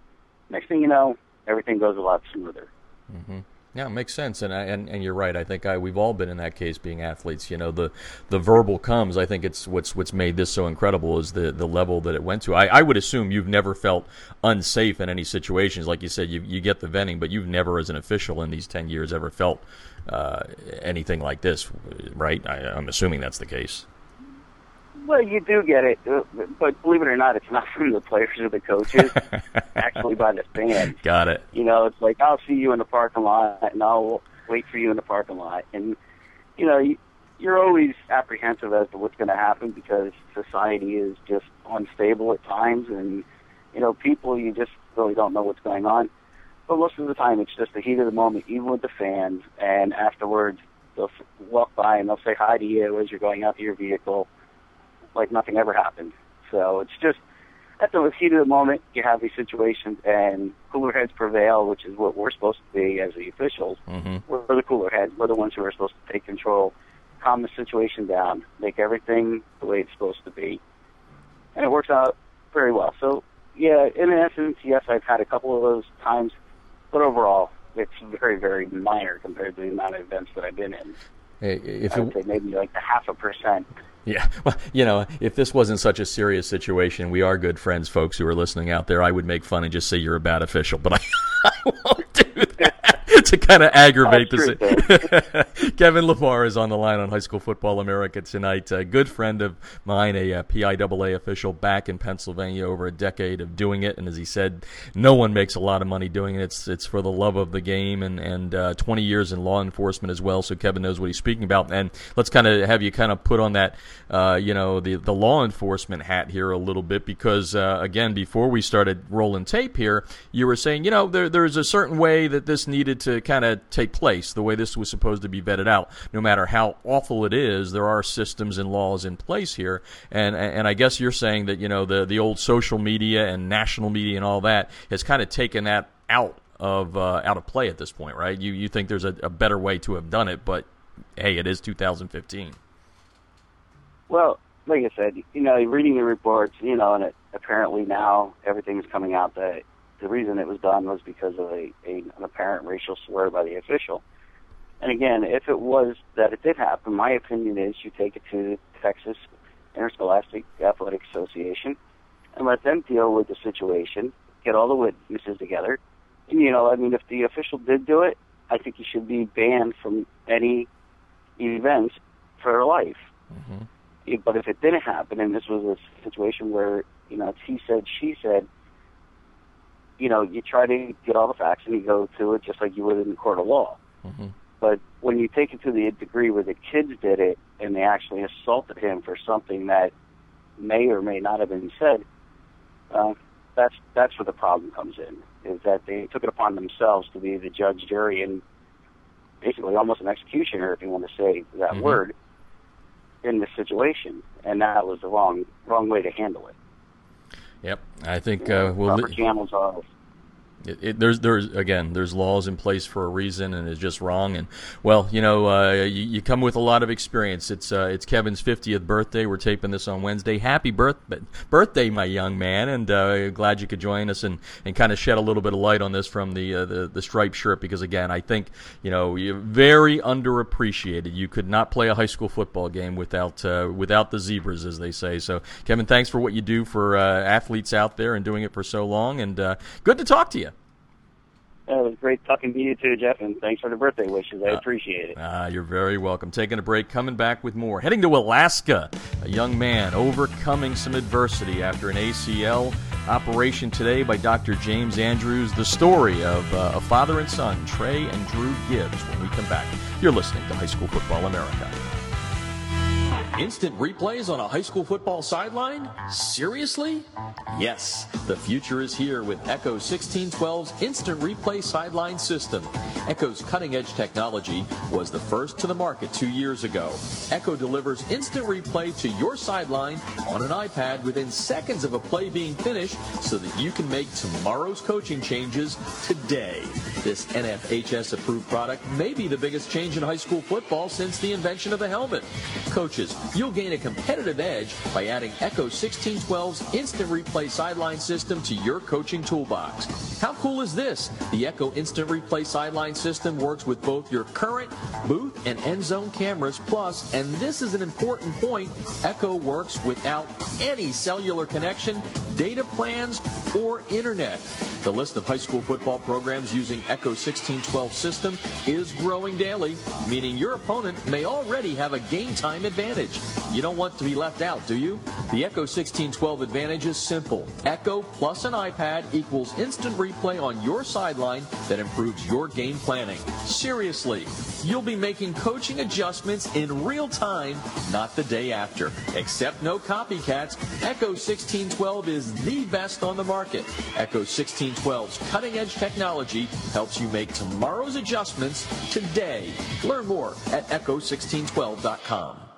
Next thing you know, everything goes a lot smoother. Mm-hmm. Yeah, it makes sense, and I, and and you're right. I think I, we've all been in that case, being athletes. You know, the the verbal comes. I think it's what's what's made this so incredible is the the level that it went to. I, I would assume you've never felt unsafe in any situations. Like you said, you you get the venting, but you've never, as an official in these ten years, ever felt uh, anything like this, right? I, I'm assuming that's the case. Well, you do get it, uh, but believe it or not, it's not from the players or the coaches. actually, by the fans. Got it. You know, it's like I'll see you in the parking lot, and I'll wait for you in the parking lot, and you know, you're always apprehensive as to what's going to happen because society is just unstable at times, and you know, people you just really don't know what's going on. But most of the time, it's just the heat of the moment, even with the fans, and afterwards they'll walk by and they'll say hi to you as you're going out to your vehicle like nothing ever happened. So it's just at the heat of the moment, you have these situations, and cooler heads prevail, which is what we're supposed to be as the officials. Mm-hmm. We're the cooler heads. We're the ones who are supposed to take control, calm the situation down, make everything the way it's supposed to be, and it works out very well. So yeah, in essence, yes, I've had a couple of those times, but overall, it's very, very minor compared to the amount of events that I've been in. Hey, if I would say maybe like a half a percent. Yeah, well, you know, if this wasn't such a serious situation, we are good friends, folks who are listening out there. I would make fun and just say you're a bad official, but I, I won't do that. to kind of aggravate this. Kevin LaBar is on the line on High School Football America tonight. A good friend of mine, a, a PIAA official back in Pennsylvania, over a decade of doing it. And as he said, no one makes a lot of money doing it. It's it's for the love of the game, and and uh, 20 years in law enforcement as well. So Kevin knows what he's speaking about. And let's kind of have you kind of put on that, uh, you know, the the law enforcement hat here a little bit because uh, again, before we started rolling tape here, you were saying, you know, there there's a certain way that this needed to kind of take place the way this was supposed to be vetted out. No matter how awful it is, there are systems and laws in place here. And and I guess you're saying that you know the the old social media and national media and all that has kind of taken that out of uh, out of play at this point, right? You you think there's a, a better way to have done it, but hey, it is 2015. Well, like I said, you know, reading the reports, you know, and it, apparently now everything's coming out that the reason it was done was because of a, a an apparent racial slur by the official. And again, if it was that it did happen, my opinion is you take it to the Texas Interscholastic Athletic Association and let them deal with the situation, get all the witnesses together. And, you know, I mean, if the official did do it, I think he should be banned from any events for life. Mm-hmm. But if it didn't happen, and this was a situation where, you know, it's he said, she said, you know, you try to get all the facts and you go to it just like you would in the court of law. Mm-hmm. But when you take it to the degree where the kids did it and they actually assaulted him for something that may or may not have been said, uh, that's that's where the problem comes in. Is that they took it upon themselves to be the judge, jury, and basically almost an executioner, if you want to say that mm-hmm. word, in this situation, and that was the wrong wrong way to handle it. Yep, I think uh, we'll. Robert Camels it, it, there's there's again there's laws in place for a reason and it's just wrong. And well you know uh, you, you, come with a lot of experience. It's uh, it's Kevin's 50th birthday. We're taping this on Wednesday. Happy birth birthday my young man and uh, glad you could join us and, and kind of shed a little bit of light on this from the uh, the, the striped shirt because again I think you know you're very underappreciated. You could not play a high school football game without uh, without the zebras as they say. So Kevin thanks for what you do for uh, athletes out there and doing it for so long and good to talk to you it was great talking to you too, Jeff, and thanks for the birthday wishes. I uh, appreciate it. Uh, you're very welcome. Taking a break, coming back with more. Heading to Alaska, a young man overcoming some adversity after an ACL operation today by Dr. James Andrews. The story of uh, a father and son, Trey and Drew Gibbs, when we come back. You're listening to High School Football America. Instant replays on a high school football sideline? Seriously? Yes, the future is here with Echo 1612's Instant Replay Sideline System. Echo's cutting edge technology was the first to the market two years ago. Echo delivers instant replay to your sideline on an iPad within seconds of a play being finished so that you can make tomorrow's coaching changes today. This NFHS approved product may be the biggest change in high school football since the invention of the helmet. Coaches, You'll gain a competitive edge by adding Echo 1612's instant replay sideline system to your coaching toolbox. How cool is this? The Echo Instant Replay sideline system works with both your current booth and end zone cameras. Plus, and this is an important point, Echo works without any cellular connection, data plans, or internet. The list of high school football programs using Echo 1612 system is growing daily, meaning your opponent may already have a game time advantage. You don't want to be left out, do you? The Echo 1612 advantage is simple. Echo plus an iPad equals instant replay on your sideline that improves your game planning. Seriously, you'll be making coaching adjustments in real time, not the day after. Except no copycats, Echo 1612 is the best on the market. Echo 16 1912's cutting edge technology helps you make tomorrow's adjustments today. Learn more at echo1612.com.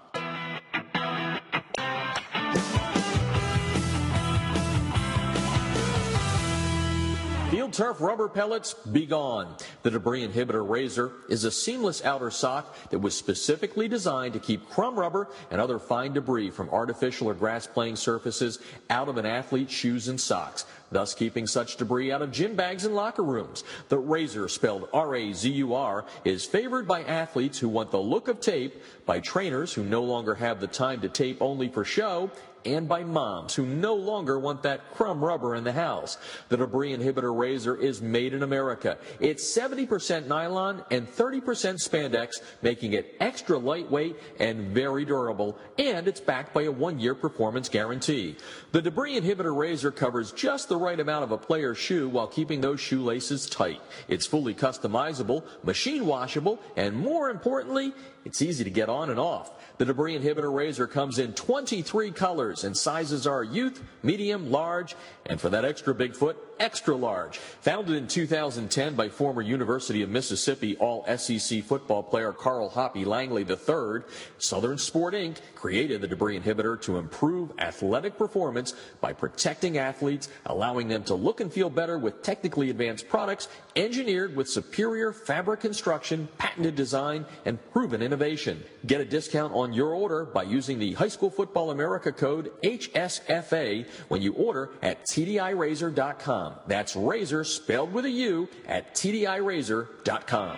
Field turf rubber pellets, be gone. The debris inhibitor Razur is a seamless outer sock that was specifically designed to keep crumb rubber and other fine debris from artificial or grass playing surfaces out of an athlete's shoes and socks thus keeping such debris out of gym bags and locker rooms. The Razur, spelled R-A-Z-U-R, is favored by athletes who want the look of tape, by trainers who no longer have the time to tape only for show, and by moms who no longer want that crumb rubber in the house. The debris inhibitor Razur is made in America. It's 70% nylon and 30% spandex, making it extra lightweight and very durable, and it's backed by a one-year performance guarantee. The debris inhibitor Razur covers just the right amount of a player's shoe while keeping those shoelaces tight. It's fully customizable, machine washable, and more importantly, it's easy to get on and off. The debris inhibitor Razur comes in 23 colors and sizes are youth, medium, large, and for that extra big foot, extra large. Founded in 2010 by former University of Mississippi All SEC football player Carl Hoppy Langley III, Southern Sport Inc. created the debris inhibitor to improve athletic performance by protecting athletes, allowing them to look and feel better with technically advanced products engineered with superior fabric construction, patented design, and proven innovation. Get a discount on your order by using the High School Football America code HSFA when you order at TDIRazur.com. That's Razur spelled with a U at TDIRazur.com.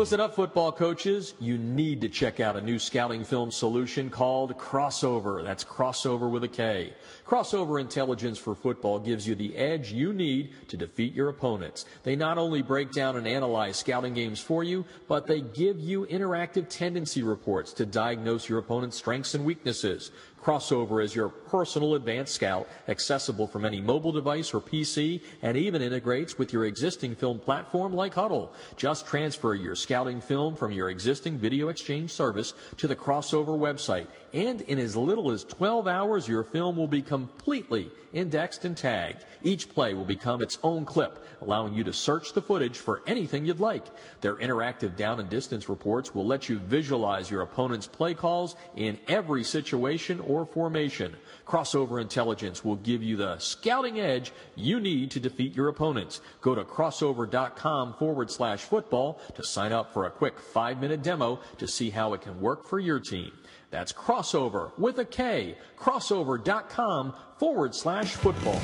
Listen up, football coaches. You need to check out a new scouting film solution called Krossover. That's krossover with a K. Krossover Intelligence for Football gives you the edge you need to defeat your opponents. They not only break down and analyze scouting games for you, but they give you interactive tendency reports to diagnose your opponent's strengths and weaknesses. Krossover is your personal advanced scout, accessible from any mobile device or PC, and even integrates with your existing film platform like Hudl. Just transfer your scouting film from your existing video exchange service to the Krossover website, and in as little as 12 hours, your film will be completely indexed and tagged. Each play will become its own clip, allowing you to search the footage for anything you'd like. Their interactive down and distance reports will let you visualize your opponent's play calls in every situation or formation. Krossover Intelligence will give you the scouting edge you need to defeat your opponents. Go to krossover.com forward slash football to sign up for a quick five minute demo to see how it can work for your team. That's krossover with a K, krossover.com forward slash football.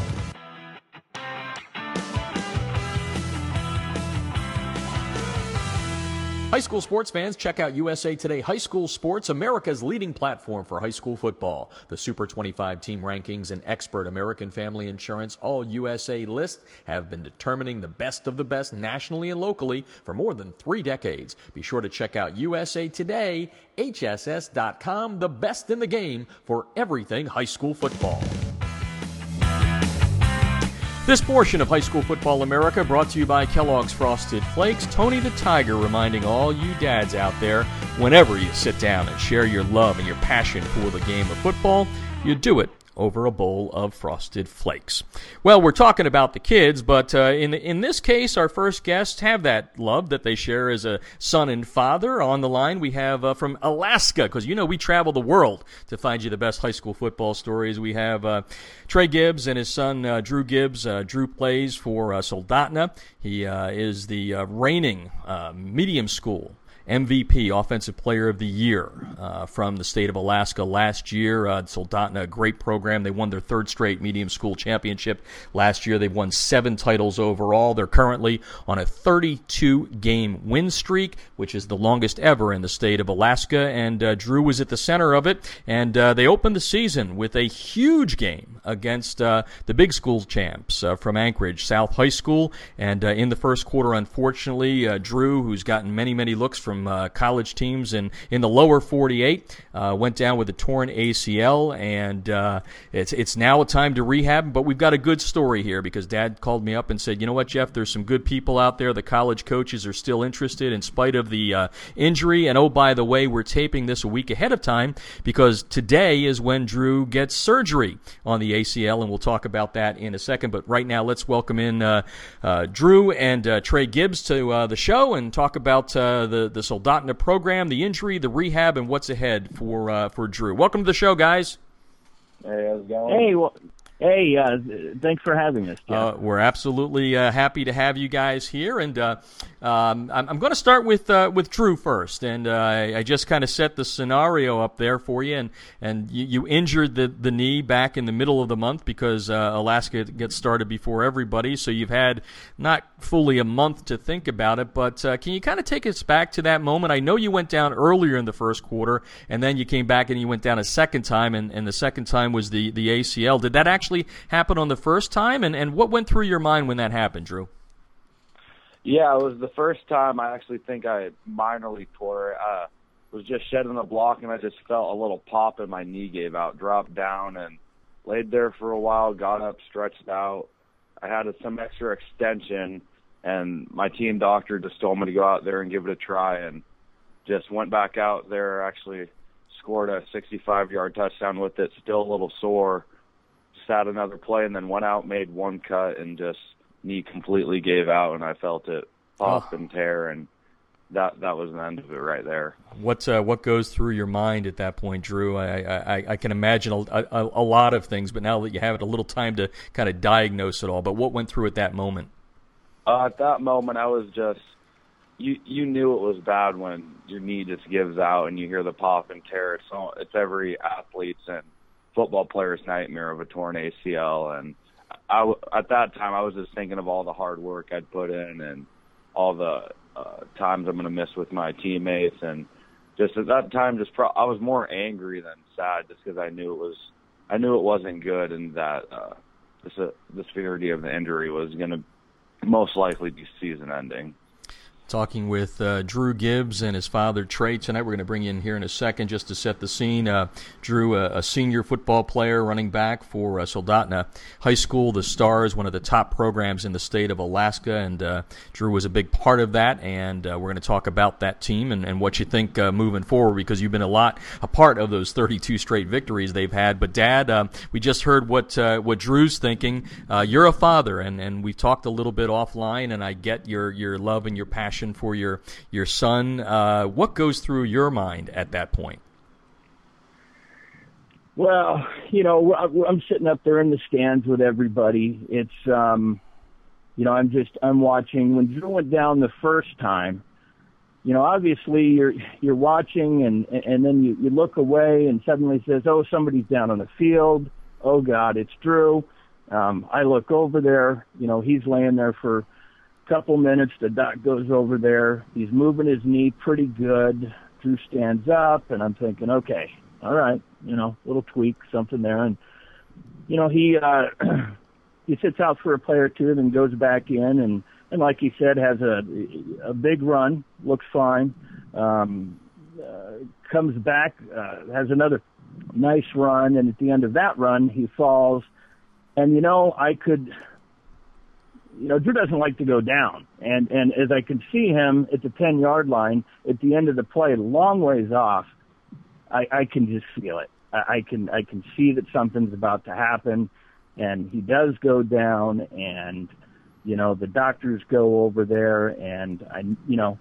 High school sports fans, check out USA Today High School Sports, America's leading platform for high school football. The Super 25 team rankings and expert American Family Insurance All USA list have been determining the best of the best nationally and locally for more than three decades. Be sure to check out USA Today, HSS.com, the best in the game for everything high school football. This portion of High School Football America brought to you by Kellogg's Frosted Flakes. Tony the Tiger reminding all you dads out there whenever you sit down and share your love and your passion for the game of football, you do it over a bowl of frosted flakes. Well, we're talking about the kids, but uh, in in this case, our first guests have that love that they share as a son and father. On the line, we have uh, from Alaska, because you know we travel the world to find you the best high school football stories. We have uh, Trey Gibbs and his son uh, Drew Gibbs. Uh, Drew plays for uh, Soldotna. He is the reigning medium school MVP, Offensive Player of the Year uh, from the state of Alaska last year. Uh, Soldotna, a great program. They won their third straight medium school championship last year. They've won seven titles overall. They're currently on a 32 game win streak, which is the longest ever in the state of Alaska. And uh, Drew was at the center of it. And uh, they opened the season with a huge game against uh, the big school champs uh, from Anchorage, South High School. And in the first quarter, unfortunately, Drew, who's gotten many, many looks from from uh, college teams in, in the lower 48. Uh, went down with a torn ACL, and uh, it's it's now a time to rehab. But we've got a good story here because Dad called me up and said, you know what, Jeff, there's some good people out there. The college coaches are still interested in spite of the uh, injury. And oh, by the way, we're taping this a week ahead of time because today is when Drew gets surgery on the ACL, and we'll talk about that in a second. But right now, let's welcome in uh, uh, Drew and Trey Gibbs to the show and talk about the the Soldotna program, the injury, the rehab, and what's ahead for uh, for Drew. Welcome to the show, guys. Hey, how's it going? Hey, well, hey, uh, thanks for having us. Uh, we're absolutely uh, happy to have you guys here, and uh, um, I'm, I'm going to start with uh, with Drew first, and uh, I just kind of set the scenario up there for you. And and you, you, injured the the knee back in the middle of the month because Alaska gets started before everybody, so you've had not fully a month to think about it. But can you kind of take us back to that moment? I know you went down earlier in the first quarter, and then you came back and you went down a second time, and, and the second time was the the ACL. Did that actually happen on the first time? And and what went through your mind when that happened, Drew? Yeah, it was the first time I actually think I minorly tore it. Uh, was just shedding the block and I just felt a little pop and my knee gave out, dropped down and laid there for a while, got up, stretched out. I had some extra extension and my team doctor just told me to go out there and give it a try and just went back out there, actually scored a 65 yard touchdown with it, still a little sore, sat another play and then went out, made one cut and just knee completely gave out, and I felt it pop oh. and tear, and that that was the end of it right there. What uh, what goes through your mind at that point, Drew? I I, I can imagine a, a, a, lot of things, but now that you have it a little time to kind of diagnose it all, but what went through at that moment? Uh, at that moment, I was just you you knew it was bad when your knee just gives out and you hear the pop and tear. It's it's every athlete's and football player's nightmare of a torn ACL and I at that time I was just thinking of all the hard work I'd put in and all the uh, times I'm going to miss with my teammates. And just at that time just pro- I was more angry than sad just because I knew it was I knew it wasn't good and that uh, the the severity of the injury was going to most likely be season ending talking with uh, Drew Gibbs and his father Trey tonight. We're going to bring you in here in a second just to set the scene. Uh, Drew, a, a, senior football player, running back for uh, Soldotna High School, the Stars, one of the top programs in the state of Alaska, and uh, Drew was a big part of that. And uh, we're going to talk about that team and, and what you think uh, moving forward because you've been a lot a part of those 32 straight victories they've had. But Dad, we just heard what what Drew's thinking. you're a father, and, and we talked a little bit offline, and I get your your love and your passion passion for your your son. Uh, what goes through your mind at that point? Well, you know, I'm sitting up there in the stands with everybody. It's, um, you know, I'm just I'm watching when Drew went down the first time. You know, obviously you're you're watching and and then you you look away and suddenly says, "Oh, somebody's down on the field." Oh God, it's Drew. Um, I look over there. You know, he's laying there for couple minutes, the doc goes over there. He's moving his knee pretty good. Drew stands up, and I'm thinking, okay, all right, you know, little tweak, something there, and you know, he uh, he sits out for a play or two, then goes back in, and and like he said, has a a big run, looks fine. Um, uh, comes back, uh, has another nice run, and at the end of that run, he falls. And you know, I could you know, Drew doesn't like to go down. And, and as I can see him at the 10 yard line at the end of the play, long ways off, I, I can just feel it. I, I can, I can see that something's about to happen and he does go down and, you know, the doctors go over there and I, you know,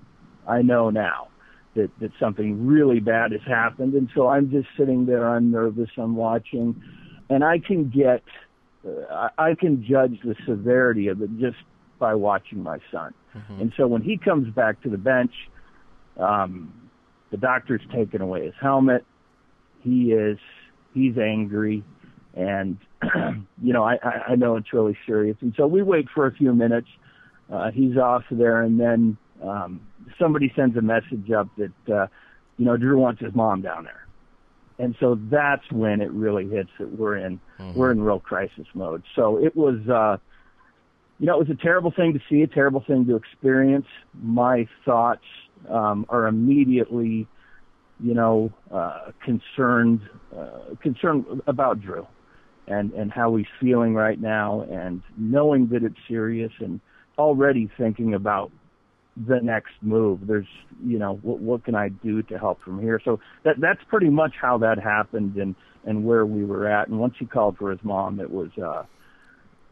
I know now that, that something really bad has happened. And so I'm just sitting there, I'm nervous, I'm watching and I can get, uh, I can judge the severity of it just by watching my son. Mm-hmm. And so when he comes back to the bench, um, the doctor's taken away his helmet. He is he's angry, and you know I, I know it's really serious. And so we wait for a few minutes. Uh, he's off there, and then um, somebody sends a message up that uh, you know Drew wants his mom down there and so that's when it really hits that we're in mm-hmm. we're in real crisis mode. So it was uh you know, it was a terrible thing to see, a terrible thing to experience. My thoughts um are immediately, you know, uh concerned uh concerned about Drew and and how he's feeling right now and knowing that it's serious and already thinking about the next move. There's, you know, what, what can I do to help from here? So that that's pretty much how that happened and and where we were at. And once he called for his mom, it was uh,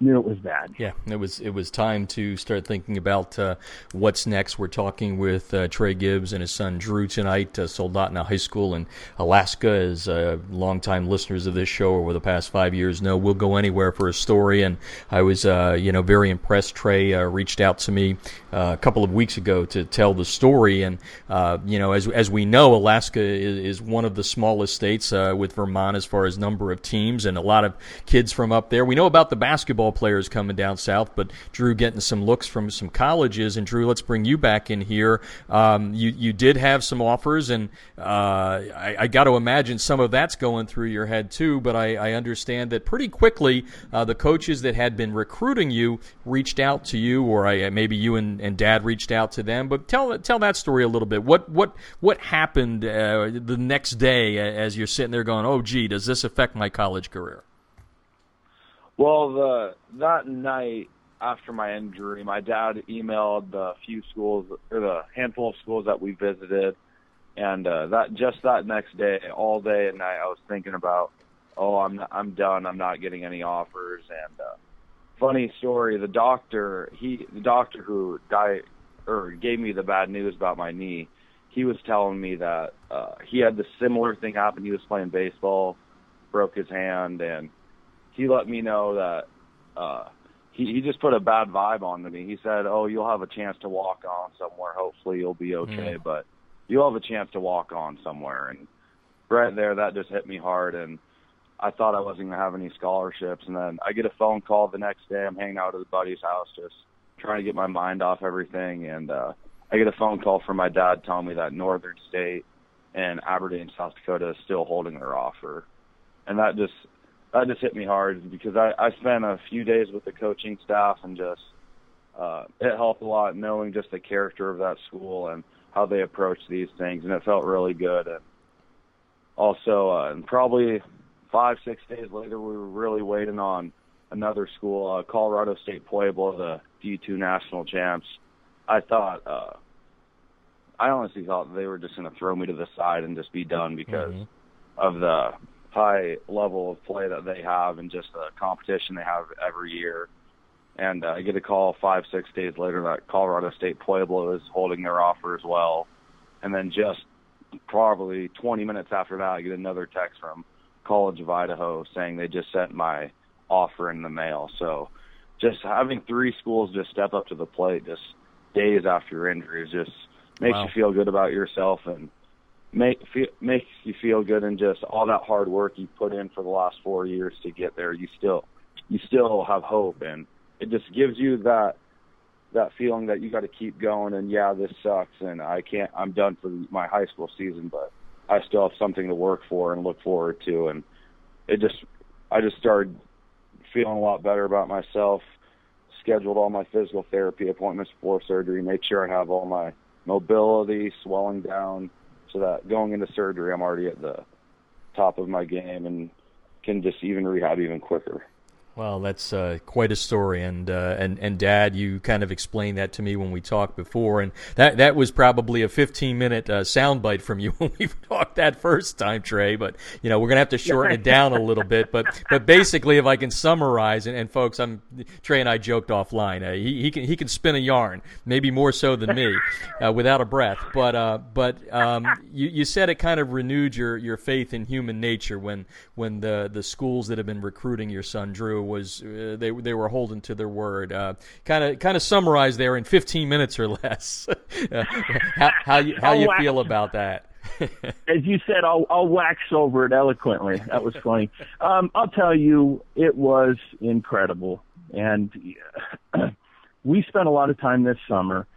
knew it was bad. Yeah, it was it was time to start thinking about uh, what's next. We're talking with uh, Trey Gibbs and his son Drew tonight. Uh, Soldotna High School in Alaska, as uh, longtime listeners of this show over the past five years know, we'll go anywhere for a story. And I was, uh, you know, very impressed. Trey uh, reached out to me uh, a couple of weeks ago to tell the story, and you know, as as we know, Alaska is, is one of the smallest states with Vermont as far as number of teams, and a lot of kids from up there. We know about the basketball players coming down south, but Drew getting some looks from some colleges. And Drew, let's bring you back in here. Um, you you did have some offers, and uh, I, I got to imagine some of that's going through your head too. But I, I understand that pretty quickly uh, the coaches that had been recruiting you reached out to you, or I, maybe you and, and Dad reached out to them. But tell tell that story a little bit. What what what happened uh, the next day as you're sitting there going, "Oh, gee, does this affect my college career?" Well, the that night after my injury, my dad emailed the few schools or the handful of schools that we visited, and uh, that just that next day, all day and night, I was thinking about, oh, I'm I'm done. I'm not getting any offers. And uh, funny story, the doctor, he the doctor who died or gave me the bad news about my knee, he was telling me that uh, he had the similar thing happen. He was playing baseball, broke his hand, and he let me know that uh he he just put a bad vibe on to me. He said, "Oh, you'll have a chance to walk on somewhere. Hopefully, you'll be okay, mm. but you'll have a chance to walk on somewhere." And right there, that just hit me hard, and I thought I wasn't gonna have any scholarships. And then I get a phone call the next day. I'm hanging out at a buddy's house, just trying to get my mind off everything, and uh I get a phone call from my dad telling me that Northern State and Aberdeen, South Dakota, is still holding their offer, and that just that just hit me hard because I, I spent a few days with the coaching staff and just uh, it helped a lot knowing just the character of that school and how they approach these things, and it felt really good. And also, uh, and probably five six days later, we were really waiting on another school, uh, Colorado State Pueblo, the D2 national champs. I thought, uh, I honestly thought they were just going to throw me to the side and just be done because mm-hmm. of the high level of play that they have and just the competition they have every year. And uh, I get a call five, six days later that Colorado State Pueblo is holding their offer as well. And then just probably 20 minutes after that, I get another text from College of Idaho saying they just sent my offer in the mail. So just having three schools just step up to the plate just days after your injury is just makes wow. you feel good about yourself and – make feel, makes you feel good and just all that hard work you put in for the last four years to get there. You still you still have hope, and it just gives you that that feeling that you got to keep going. And yeah, this sucks, and I can't. I'm done for my high school season, but I still have something to work for and look forward to. And it just I just started feeling a lot better about myself. Scheduled all my physical therapy appointments before surgery. Made sure I have all my mobility, swelling down so that going into surgery, I'm already at the top of my game and can just even rehab even quicker. Well, that's uh, quite a story, and uh, and and Dad, you kind of explained that to me when we talked before, and that that was probably a 15 minute uh, soundbite from you when we talked that first time, Trey. But you know, we're gonna have to shorten it down a little bit. But but basically, if I can summarize, and, and folks, I'm Trey and I joked offline. Uh, he he can he can spin a yarn, maybe more so than me, uh, without a breath. But uh, but um, you you said it kind of renewed your your faith in human nature when when the the schools that have been recruiting your son Drew was uh, they they were holding to their word. Kind of kind of summarized there in 15 minutes or less. uh, how, how you how you feel about that? As you said, I'll, I'll wax over it eloquently. That was funny. Um, I'll tell you, it was incredible, and we spent a lot of time this summer.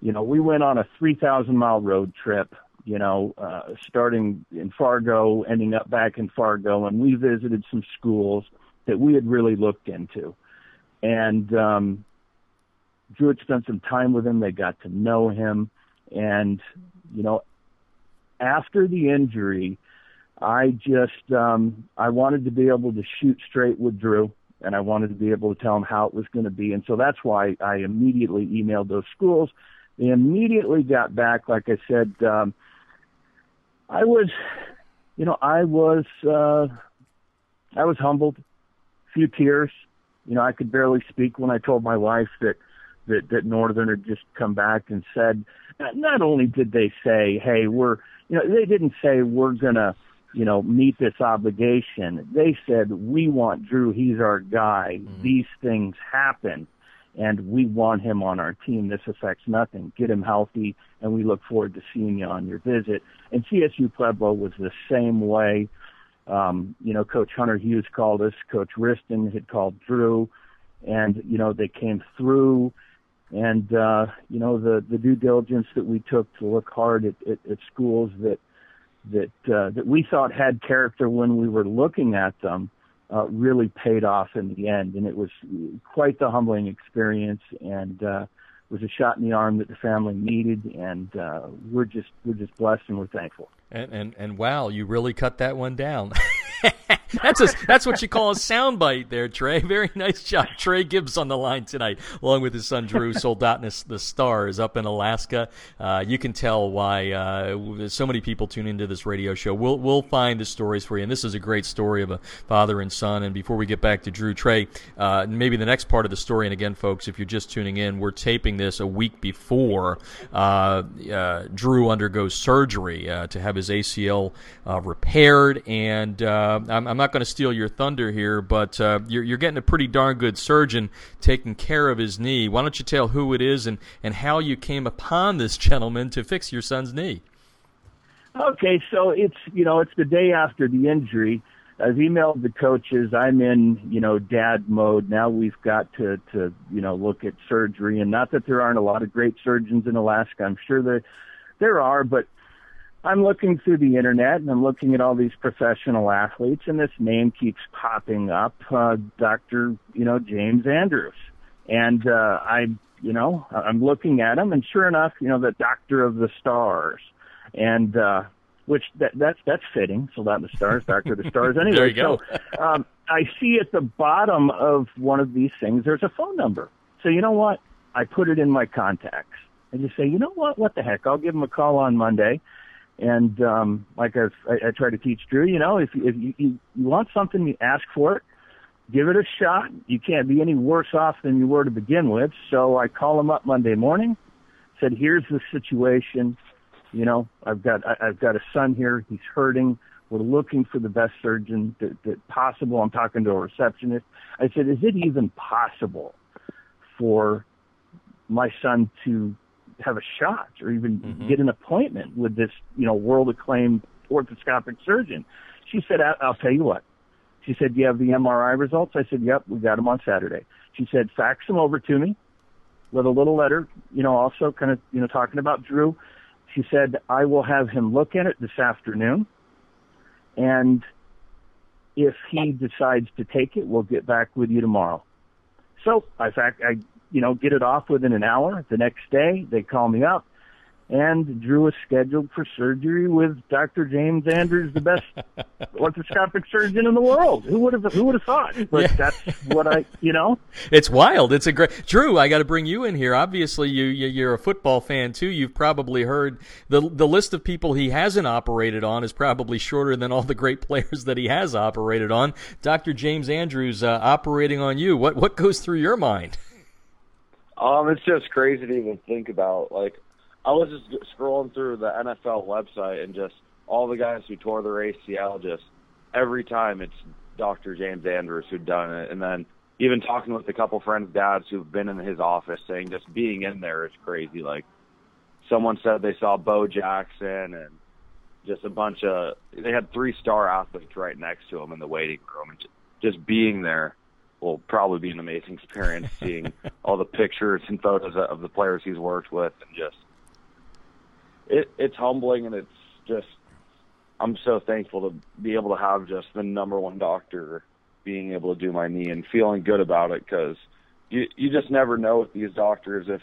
You know, we went on a 3,000 mile road trip you know, uh, starting in Fargo, ending up back in Fargo, and we visited some schools that we had really looked into. And um, Drew had spent some time with him. They got to know him. And, you know, after the injury, I just, um, I wanted to be able to shoot straight with Drew and I wanted to be able to tell him how it was going to be. And so that's why I immediately emailed those schools. They immediately got back. Like I said, um, I was, you know, I was, uh, I was humbled few tears. You know, I could barely speak when I told my wife that that that Northern had just come back and said. Not only did they say, "Hey, we're," you know, they didn't say we're gonna, you know, meet this obligation. They said, "We want Drew. He's our guy. Mm-hmm. These things happen." and we want him on our team. This affects nothing. Get him healthy, and we look forward to seeing you on your visit. And CSU Pueblo was the same way. Um, you know, Coach Hunter Hughes called us. Coach Wristen had called Drew, and you know they came through. And uh, you know the the due diligence that we took to look hard at, at, at schools that that uh, that we thought had character when we were looking at them uh, really paid off in the end, and it was quite the humbling experience. And uh, was a shot in the arm that the family needed, and uh, we're just we're just blessed and we're thankful. And and and wow, you really cut that one down. that's a, that's what you call a soundbite there, Trey. Very nice job. Trey Gibbs on the line tonight, along with his son Drew Soldotna's, The star, is up in Alaska. Uh, you can tell why uh, so many people tune into this radio show. We'll we'll find the stories for you, and this is a great story of a father and son. And before we get back to Drew, Trey, uh, maybe the next part of the story. And again, folks, if you're just tuning in, we're taping this a week before uh, uh, Drew undergoes surgery uh, to have his ACL repaired, and I'm, I'm not going to steal your thunder here, but uh, you're, you're getting a pretty darn good surgeon taking care of his knee. Why don't you tell who it is and, and how you came upon this gentleman to fix your son's knee? Okay, so it's you know it's the day after the injury. I've emailed the coaches. I'm in you know dad mode now. We've got to to you know look at surgery, and not that there aren't a lot of great surgeons in Alaska. I'm sure there there are, but I'm looking through the internet and I'm looking at all these professional athletes, and this name keeps popping up, uh, Dr. You know James Andrews, and uh, I, you know, I'm looking at him, and sure enough, you know, the Doctor of the Stars, and uh, which that, that's that's fitting. So that the stars, Doctor of the Stars. Anyway, there you go. so um, I see at the bottom of one of these things there's a phone number. So you know what? I put it in my contacts. I just say, you know what? What the heck? I'll give him a call on Monday and um, like I've, I, I try to teach Drew, you know, if, if you, you, you want something, you ask for it, give it a shot. You can't be any worse off than you were to begin with. So I call him up Monday morning, said, "Here's the situation. You know, I've got I, I've got a son here. He's hurting. We're looking for the best surgeon that, that possible. I'm talking to a receptionist. I said, "Is it even possible for my son to have a shot or even mm-hmm. get an appointment with this, you know, world acclaimed orthoscopic surgeon. She said, I'll tell you what. She said, Do you have the MRI results? I said, Yep, we got them on Saturday. She said, Fax them over to me with a little letter, you know, also kind of, you know, talking about Drew. She said, I will have him look at it this afternoon. And if he decides to take it, we'll get back with you tomorrow. So, I fact, I you know, get it off within an hour. The next day, they call me up and Drew is scheduled for surgery with Dr. James Andrews, the best orthoscopic surgeon in the world. Who would have Who would have thought? But yeah. that's what I, you know. It's wild. It's a great Drew. I got to bring you in here. Obviously, you you're a football fan too. You've probably heard the the list of people he hasn't operated on is probably shorter than all the great players that he has operated on. Dr. James Andrews uh, operating on you. What what goes through your mind? Um, it's just crazy to even think about. Like, I was just scrolling through the NFL website and just all the guys who tore their ACL. Just every time it's Dr. James Andrews who'd done it, and then even talking with a couple friends' dads who've been in his office, saying just being in there is crazy. Like, someone said they saw Bo Jackson and just a bunch of they had three star athletes right next to him in the waiting room, and just being there will probably be an amazing experience seeing all the pictures and photos of the players he's worked with and just it it's humbling and it's just I'm so thankful to be able to have just the number one doctor being able to do my knee and feeling good about it because you you just never know with these doctors if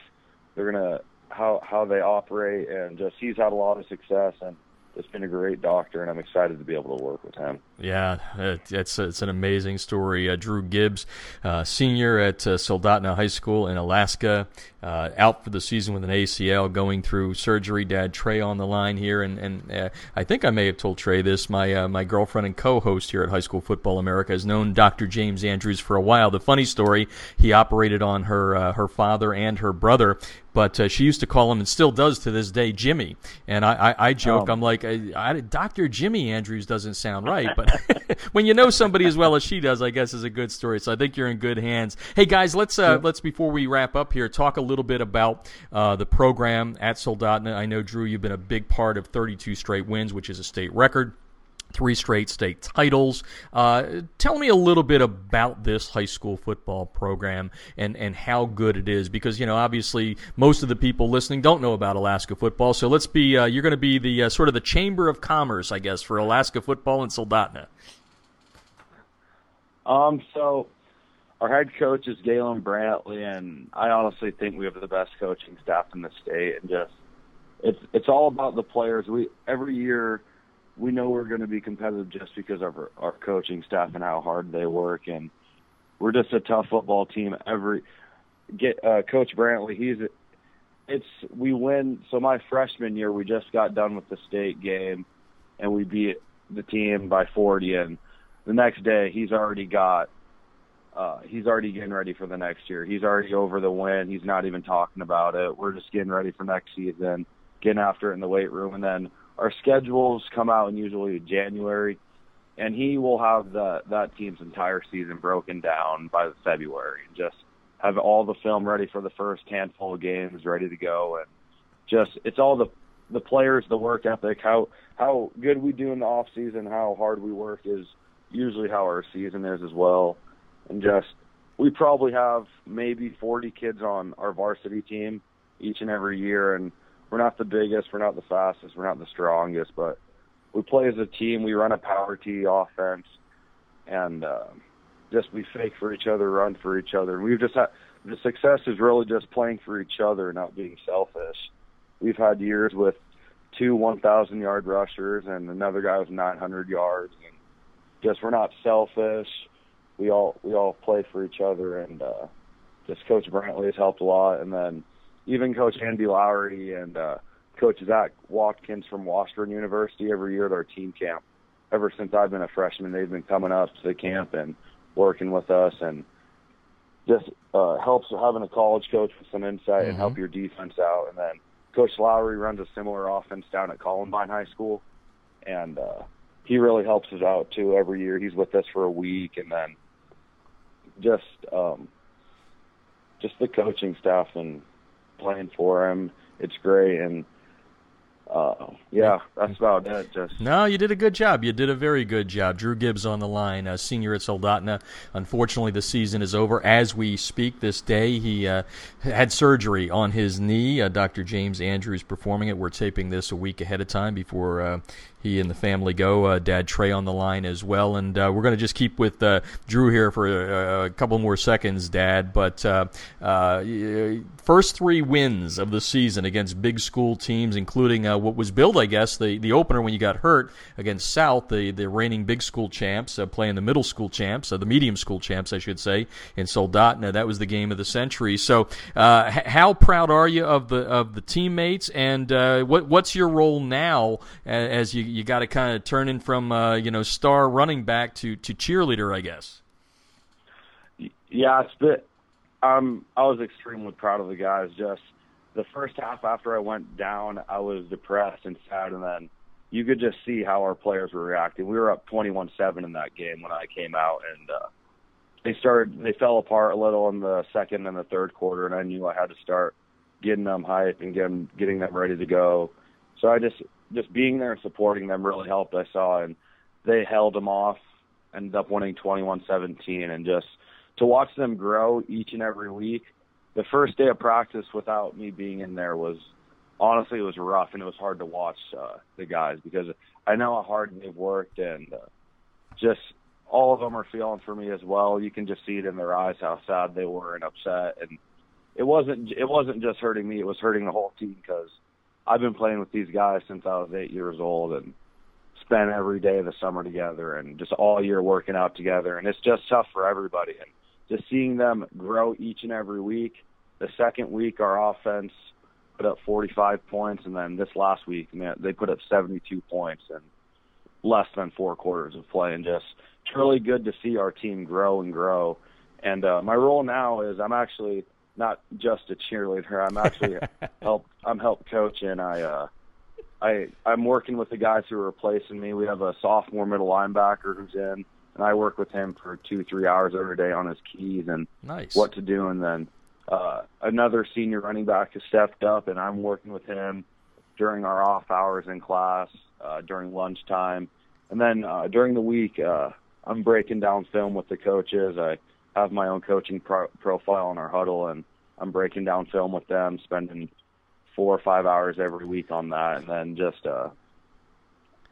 they're gonna how how they operate and just he's had a lot of success and it's been a great doctor, and I'm excited to be able to work with him. Yeah, it's it's an amazing story. Uh, Drew Gibbs, uh, senior at uh, Soldotna High School in Alaska, uh, out for the season with an ACL, going through surgery. Dad Trey on the line here, and and uh, I think I may have told Trey this. My uh, my girlfriend and co-host here at High School Football America has known Dr. James Andrews for a while. The funny story: he operated on her her father and her brother but uh, she used to call him and still does to this day Jimmy. And I, I, I joke, oh. I'm like, I, I, Dr. Jimmy Andrews doesn't sound right, but when you know somebody as well as she does, I guess is a good story. So I think you're in good hands. Hey guys, let's uh, let's before we wrap up here, talk a little bit about uh, the program at Soldotna. I know Drew, you've been a big part of 32 straight wins, which is a state record three straight state titles. Uh, tell me a little bit about this high school football program and, and how good it is, because you know obviously most of the people listening don't know about Alaska football. So let's be uh, you're going to be the uh, sort of the chamber of commerce, I guess, for Alaska football and Soldotna. Um. So. Our head coach is Galen Brantley, and I honestly think we have the best coaching staff in the state. And just, it's it's all about the players. We every year we know we're going to be competitive just because of our, our coaching staff and how hard they work, and we're just a tough football team. Every get uh, Coach Brantley, he's it's we win. So my freshman year, we just got done with the state game, and we beat the team by 40. And the next day, he's already got. Uh, he's already getting ready for the next year. He's already over the win. He's not even talking about it. We're just getting ready for next season, getting after it in the weight room, and then our schedules come out in usually January, and he will have the that team's entire season broken down by February, and just have all the film ready for the first handful of games ready to go, and just it's all the the players, the work ethic, how how good we do in the off season, how hard we work is usually how our season is as well, and just we probably have maybe 40 kids on our varsity team each and every year, and we're not the biggest, we're not the fastest, we're not the strongest, but we play as a team. We run a power T offense, and uh, just we fake for each other, run for each other. We've just had the success is really just playing for each other, not being selfish. We've had years with two 1,000 yard rushers and another guy with 900 yards, and just we're not selfish. We all we all play for each other, and uh, just Coach Brantley has helped a lot, and then even Coach Andy Lowry and uh, Coach Zach Watkins from Washburn University every year at our team camp. Ever since I've been a freshman, they've been coming up to the camp and working with us, and just uh, helps having a college coach with some insight mm-hmm. and help mm-hmm. your defense out. And then Coach Lowry runs a similar offense down at Columbine High School, and uh, he really helps us out too every year. He's with us for a week, and then just um, just the coaching staff and playing for him. It's great, and uh, yeah, that's about it. Just no, you did a good job. You did a very good job. Drew Gibbs on the line, uh, senior at Soldotna. Unfortunately, the season is over as we speak. This day, he uh, had surgery on his knee. Uh, Dr. James Andrews performing it. We're taping this a week ahead of time before uh, he and the family go. Uh, Dad Trey on the line as well, and uh, we're going to just keep with uh, Drew here for a, a, couple more seconds, Dad. But uh, uh, first three wins of the season against big school teams, including uh, what was billed, I guess, the, the opener when you got hurt against South, the, the reigning big school champs, playing the middle school champs, the medium school champs, I should say, in Soldotna. That was the game of the century. So, how proud are you of the of the teammates, and what what's your role now as you you got to kind of turn in from uh, you know star running back to to cheerleader, I guess. Yeah, it's. Um, I was extremely proud of the guys. Just the first half after I went down, I was depressed and sad, and then you could just see how our players were reacting. We were up 21-7 in that game when I came out, and uh, they started. They fell apart a little in the second and the third quarter, and I knew I had to start getting them hyped and getting getting them ready to go. So I just just being there and supporting them really helped. I saw, and they held them off, ended up winning 21-17, and just to watch them grow each and every week. The first day of practice without me being in there was honestly it was rough and it was hard to watch uh, the guys because I know how hard they've worked and uh, just all of them are feeling for me as well. You can just see it in their eyes how sad they were and upset and it wasn't it wasn't just hurting me, it was hurting the whole team because I've been playing with these guys since I was eight years old and spent every day of the summer together and just all year working out together. And it's just tough for everybody. And just seeing them grow each and every week. The second week, our offense put up 45 points, and then this last week, man, they put up 72 points in less than four quarters of play. And just it's really good to see our team grow and grow. And uh, my role now is I'm actually not just a cheerleader. I'm actually help. I'm help coach, and I uh, I I'm working with the guys who are replacing me. We have a sophomore middle linebacker who's in, and I work with him for two three hours every day on his keys and nice. what to do. And then uh, another senior running back has stepped up, and I'm working with him during our off hours in class, uh, during lunchtime, and then uh, during the week. Uh, I'm breaking down film with the coaches. I have my own coaching pro- profile in our huddle, and I'm breaking down film with them, spending four or five hours every week on that, and then just uh,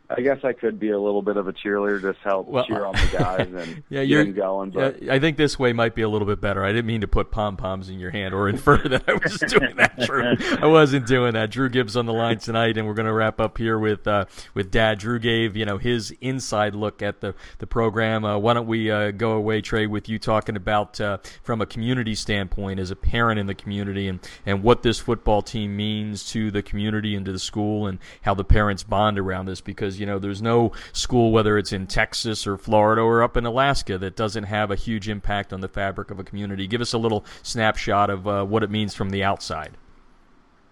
I guess I could be a little bit of a cheerleader, just help well, cheer on the guys and yeah, you're, get going. But yeah, I think this way might be a little bit better. I didn't mean to put pom poms in your hand or infer that I was doing that. Drew, I wasn't doing that. Drew Gibbs on the line tonight, and we're going to wrap up here with uh, with Dad. Drew gave you know his inside look at the the program. Uh, why don't we uh, go away, Trey, with you talking about uh, from a community standpoint as a parent in the community and and what this football team means to the community and to the school and how the parents bond around this because because you know there's no school whether it's in Texas or Florida or up in Alaska that doesn't have a huge impact on the fabric of a community. Give us a little snapshot of uh, what it means from the outside.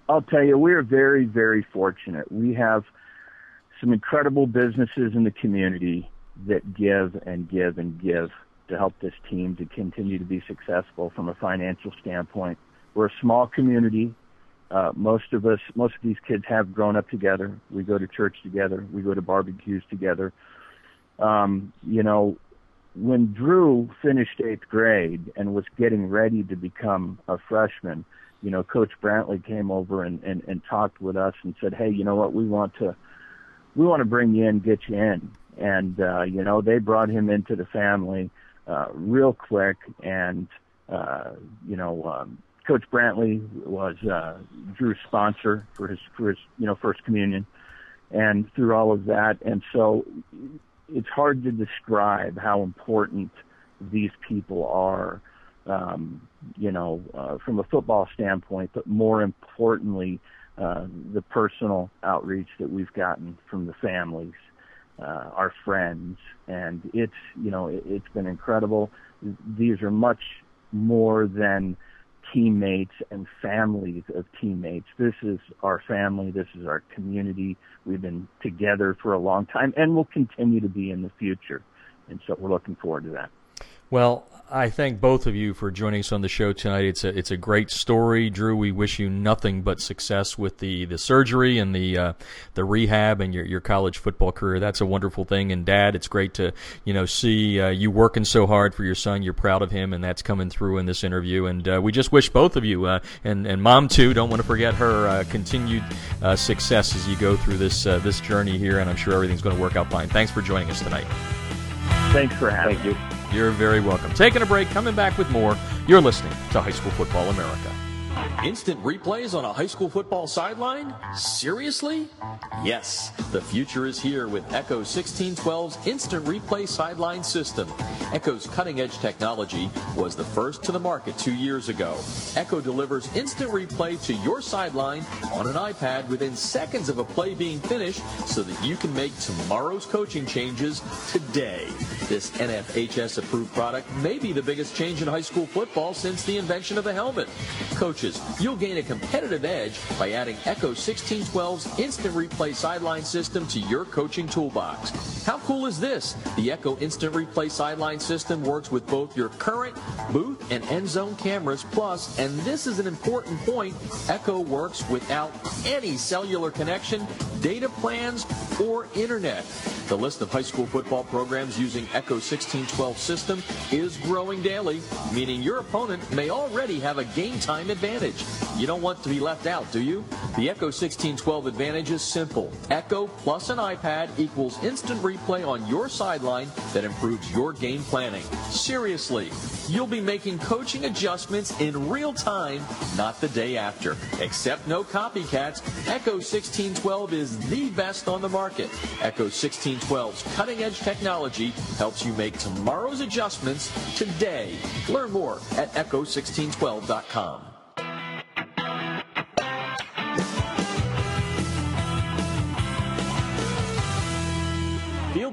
I'll tell you, we're very, very fortunate. We have some incredible businesses in the community that give and give and give to help this team to continue to be successful from a financial standpoint. We're a small community. Uh, most of us, most of these kids have grown up together. We go to church together. We go to barbecues together. Um, you know, when Drew finished eighth grade and was getting ready to become a freshman, you know, Coach Brantley came over and, and, and talked with us and said, "Hey, you know what? We want to, we want to bring you in, get you in." And uh, you know, they brought him into the family uh, real quick, and uh, you know, um, Coach Brantley was uh, Drew's sponsor for his for his you know first communion, and through all of that, and so it's hard to describe how important these people are, um, you know, uh, from a football standpoint, but more importantly, uh, the personal outreach that we've gotten from the families, uh, our friends, and it's you know it, it's been incredible. These are much more than teammates and families of teammates. This is our family. This is our community. We've been together for a long time and will continue to be in the future. And so we're looking forward to that. Well, I thank both of you for joining us on the show tonight. It's a it's a great story, Drew. We wish you nothing but success with the, the surgery and the uh, the rehab and your, your college football career. That's a wonderful thing. And Dad, it's great to you know see uh, you working so hard for your son. You're proud of him, and that's coming through in this interview. And uh, we just wish both of you uh, and and Mom too. Don't want to forget her uh, continued uh, success as you go through this this journey here. And I'm sure everything's going to work out fine. Thanks for joining us tonight. Thanks for having Thank you. You're very welcome. Taking a break, coming back with more. You're listening to High School Football America. Instant replays on a high school football sideline? Seriously? Yes, the future is here with Echo 1612's instant replay sideline system. Echo's cutting edge technology was the first to the market two years ago. Echo delivers instant replay to your sideline on an iPad within seconds of a play being finished so that you can make tomorrow's coaching changes today. This NFHS approved product may be the biggest change in high school football since the invention of the helmet. Coaches, You'll gain a competitive edge by adding Echo 1612's instant replay sideline system to your coaching toolbox. How cool is this? The Echo instant replay sideline system works with both your current booth and end zone cameras plus, and this is an important point, Echo works without any cellular connection, data plans, or internet. The list of high school football programs using Echo 1612 system is growing daily, meaning your opponent may already have a game time advantage. You don't want to be left out, do you? The Echo 1612 advantage is simple. Echo plus an iPad equals instant replay on your sideline that improves your game planning. Seriously, you'll be making coaching adjustments in real time, not the day after. Except no copycats, Echo 1612 is the best on the market. Echo 1612's cutting edge technology helps you make tomorrow's adjustments today. Learn more at echo1612.com.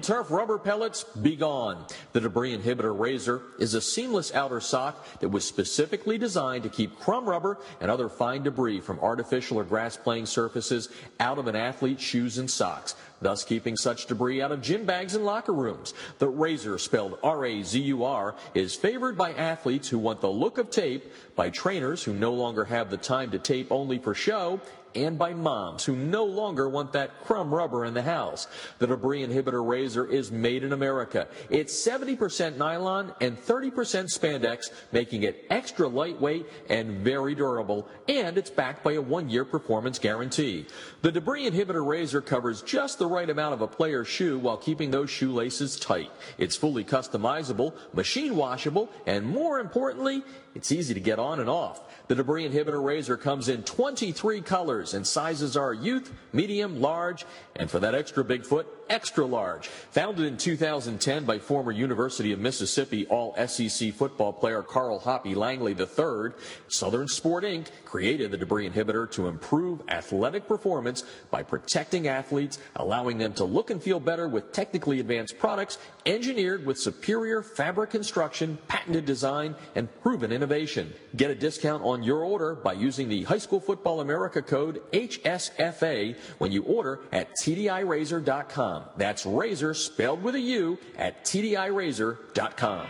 Field turf rubber pellets, be gone. The debris inhibitor Razur is a seamless outer sock that was specifically designed to keep crumb rubber and other fine debris from artificial or grass playing surfaces out of an athlete's shoes and socks, thus keeping such debris out of gym bags and locker rooms. The Razur, spelled R-A-Z-U-R, is favored by athletes who want the look of tape, by trainers who no longer have the time to tape only for show, and by moms who no longer want that crumb rubber in the house. The debris inhibitor Razur is made in America. It's 70% nylon and 30% spandex, making it extra lightweight and very durable, and it's backed by a one-year performance guarantee. The debris inhibitor Razur covers just the right amount of a player's shoe while keeping those shoelaces tight. It's fully customizable, machine washable, and more importantly, it's easy to get on and off. The debris inhibitor Razur comes in 23 colors and sizes are youth, medium, large, and for that extra big foot, extra large. Founded in 2010 by former University of Mississippi All SEC football player Carl Hoppy Langley III, Southern Sport Inc. created the debris inhibitor to improve athletic performance by protecting athletes, allowing them to look and feel better with technically advanced products engineered with superior fabric construction, patented design, and proven innovation. Get a discount on your order by using the High School Football America code HSFA when you order at TDIRazur.com. That's razor spelled with a U at TDIRazur.com.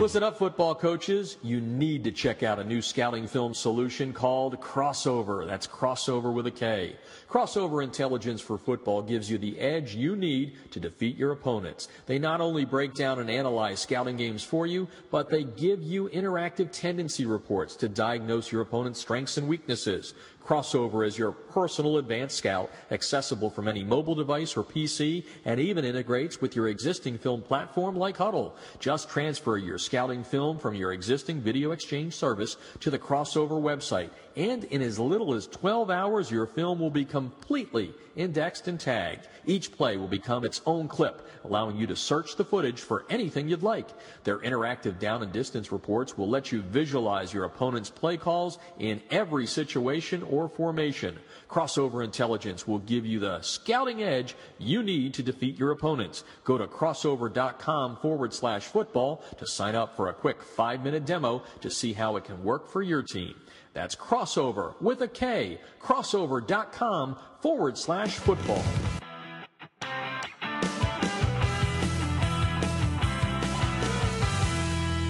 Listen up, football coaches. You need to check out a new scouting film solution called Krossover. That's crossover with a K. Krossover intelligence for football gives you the edge you need to defeat your opponents. They not only break down and analyze scouting games for you, but they give you interactive tendency reports to diagnose your opponent's strengths and weaknesses. Krossover is your personal advanced scout, accessible from any mobile device or PC, and even integrates with your existing film platform like Hudl. Just transfer your scouting film from your existing video exchange service to the Krossover website, and in as little as 12 hours, your film will be completely indexed and tagged. Each play will become its own clip, allowing you to search the footage for anything you'd like. Their interactive down and distance reports will let you visualize your opponent's play calls in every situation or or formation. Krossover Intelligence will give you the scouting edge you need to defeat your opponents. Go to krossover.com forward slash football to sign up for a quick five minute demo to see how it can work for your team. That's crossover with a K, krossover.com forward slash football.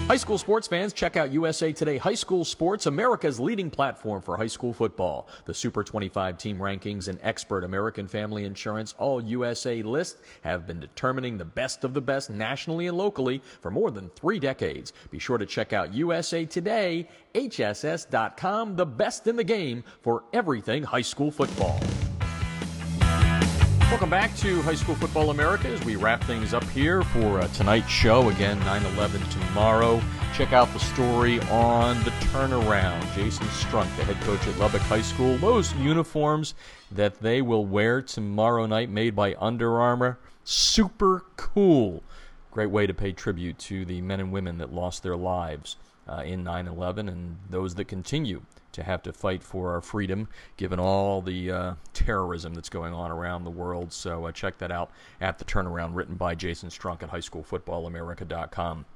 High school sports fans, check out USA Today High School Sports, America's leading platform for high school football. The Super 25 team rankings and expert American Family Insurance All USA list have been determining the best of the best nationally and locally for more than three decades. Be sure to check out USA Today, HSS.com, the best in the game for everything high school football. Welcome back to High School Football America as we wrap things up here for uh, tonight's show. Again, 9 11 tomorrow. Check out the story on the turnaround. Jason Strunk, the head coach at Lubbock High School, those uniforms that they will wear tomorrow night, made by Under Armour, super cool. Great way to pay tribute to the men and women that lost their lives uh, in 9 11 and those that continue to have to fight for our freedom, given all the uh, terrorism that's going on around the world. So uh, check that out at the turnaround, written by Jason Strunk at highschoolfootballamerica.com.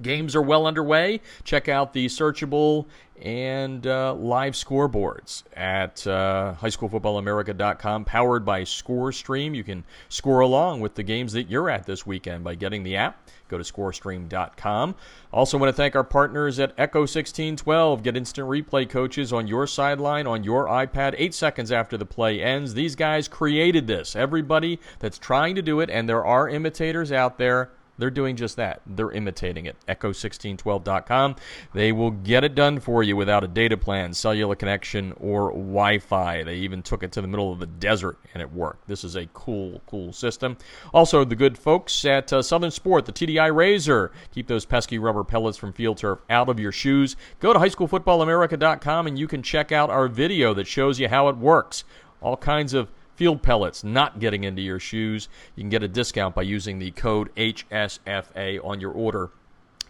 Games are well underway. Check out the searchable and uh, live scoreboards at uh, highschoolfootballamerica.com, powered by ScoreStream. You can score along with the games that you're at this weekend by getting the app. Go to scorestream.com. Also, want to thank our partners at Echo 1612. Get instant replay coaches on your sideline, on your iPad, eight seconds after the play ends. These guys created this. Everybody that's trying to do it, and there are imitators out there they're doing just that. They're imitating it. Echo1612.com. They will get it done for you without a data plan, cellular connection, or Wi Fi. They even took it to the middle of the desert and it worked. This is a cool, cool system. Also, the good folks at uh, Southern Sport, the TDI Razur. Keep those pesky rubber pellets from field turf out of your shoes. Go to highschoolfootballamerica.com and you can check out our video that shows you how it works. All kinds of field pellets not getting into your shoes. You can get a discount by using the code HSFA on your order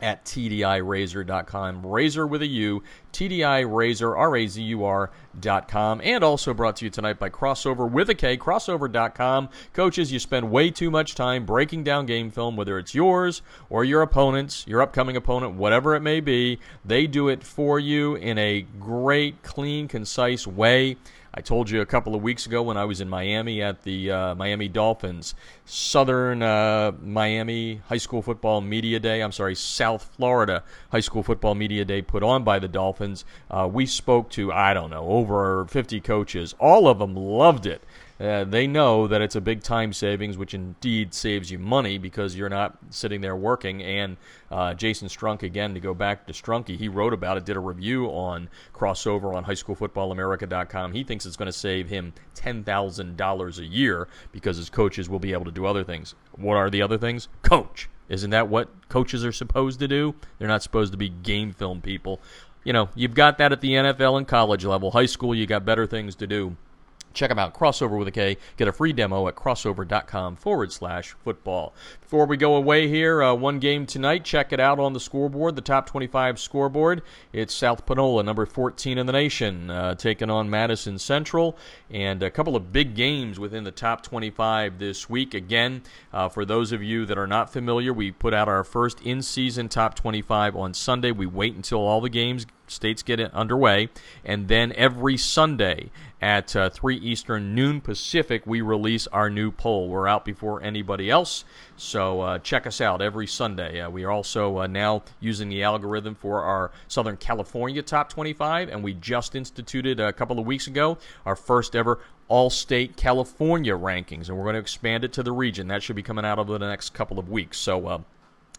at TDIRazur.com. Razor with a U, TDI Razur, R A Z U R.com. And also brought to you tonight by Crossover with a K, krossover.com. Coaches, you spend way too much time breaking down game film, whether it's yours or your opponent's, your upcoming opponent, whatever it may be. They do it for you in a great, clean, concise way. I told you a couple of weeks ago when I was in Miami at the uh, Miami Dolphins Southern uh, Miami High School Football Media Day. I'm sorry, South Florida High School Football Media Day put on by the Dolphins. Uh, we spoke to, I don't know, over 50 coaches. All of them loved it. Uh, they know that it's a big time savings, which indeed saves you money because you're not sitting there working. And uh, Jason Strunk, again, to go back to Strunky, he wrote about it, did a review on Krossover on highschoolfootballamerica.com. He thinks it's going to save him $10,000 a year because his coaches will be able to do other things. What are the other things? Coach. Isn't that what coaches are supposed to do? They're not supposed to be game film people. You know, you've got that at the NFL and college level. High school, you got better things to do. Check them out, Crossover with a K. Get a free demo at krossover.com forward slash football. Before we go away here, uh, one game tonight. Check it out on the scoreboard, the top 25 scoreboard. It's South Panola, number 14 in the nation, uh, taking on Madison Central. And a couple of big games within the top 25 this week. Again, uh, for those of you that are not familiar, we put out our first in season top 25 on Sunday. We wait until all the games states get it underway. And then every Sunday at uh, 3 Eastern, noon Pacific, we release our new poll. We're out before anybody else. So uh, check us out every Sunday. Uh, we are also uh, now using the algorithm for our Southern California Top 25, and we just instituted a couple of weeks ago our first ever all state California rankings, and we're going to expand it to the region. That should be coming out over the next couple of weeks. So uh,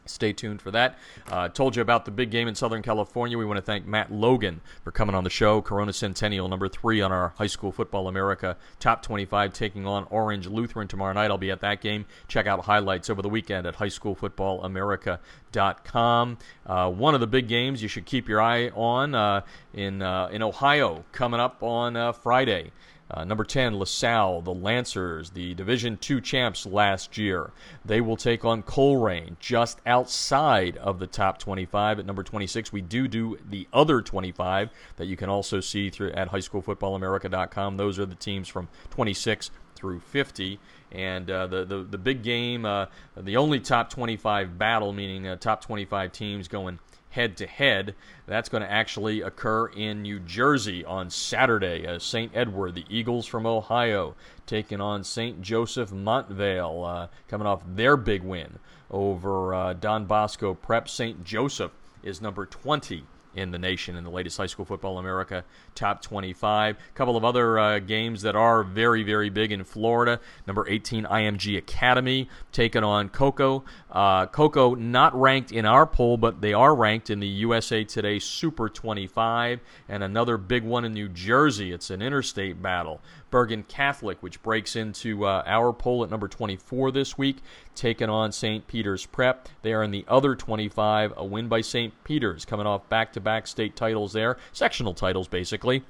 Stay tuned for that. Uh, told you about the big game in Southern California. We want to thank Matt Logan for coming on the show. Corona Centennial, number three on our High School Football America Top 25, taking on Orange Lutheran tomorrow night. I'll be at that game. Check out highlights over the weekend at highschoolfootballamerica.com. Uh, one of the big games you should keep your eye on uh, in uh, in Ohio coming up on uh, Friday. Uh, number 10, LaSalle, the Lancers, the Division II champs last year. They will take on Colerain just outside of the top 25 at number 26. We do do the other 25 that you can also see through at highschoolfootballamerica.com. Those are the teams from 26 through 50. And uh, the, the the big game, uh, the only top 25 battle, meaning uh, top 25 teams going head to head. That's going to actually occur in New Jersey on Saturday. Uh, St. Edward, the Eagles from Ohio, taking on St. Joseph Montvale, uh, coming off their big win over uh, Don Bosco Prep. St. Joseph is number 20 in the nation in the latest High School Football America top 25. A couple of other uh, games that are very, very big in Florida. Number 18, IMG Academy taking on Cocoa. Uh, Cocoa not ranked in our poll, but they are ranked in the USA Today Super 25. And another big one in New Jersey. It's an interstate battle. Bergen Catholic, which breaks into uh, our poll at number 24 this week, taking on St. Peter's Prep. They are in the other 25. A win by St. Peter's, coming off back to back state titles there, sectional titles basically.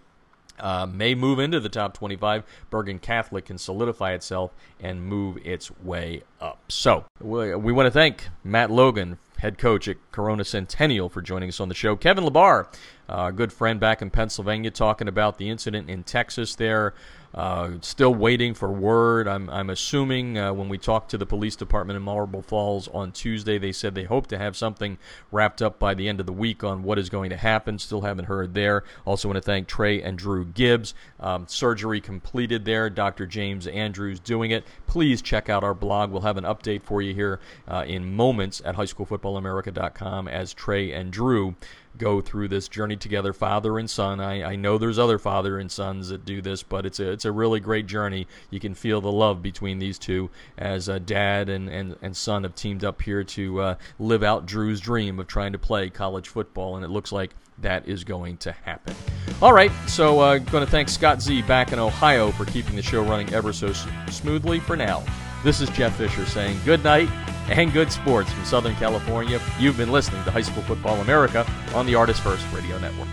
Uh, may move into the top 25. Bergen Catholic can solidify itself and move its way up. So, we, we want to thank Matt Logan, head coach at Corona Centennial, for joining us on the show. Kevin LaBar, a uh, good friend back in Pennsylvania, talking about the incident in Texas there. Uh, still waiting for word. I'm, I'm assuming uh, when we talked to the police department in Marble Falls on Tuesday, they said they hope to have something wrapped up by the end of the week on what is going to happen. Still haven't heard there. Also, want to thank Trey and Drew Gibbs. Um, surgery completed there. Dr. James Andrews doing it. Please check out our blog. We'll have an update for you here uh, in moments at highschoolfootballamerica.com as Trey and Drew go through this journey together, father and son. I, I know there's other father and sons that do this, but it's a it's a really great journey. You can feel the love between these two as uh, dad and, and, and son have teamed up here to uh, live out Drew's dream of trying to play college football, and it looks like that is going to happen. All right, so uh, going to thank Scott Z back in Ohio for keeping the show running ever so smoothly for now. This is Jeff Fisher saying good night and good sports from Southern California. You've been listening to High School Football America on the Artist First Radio Network.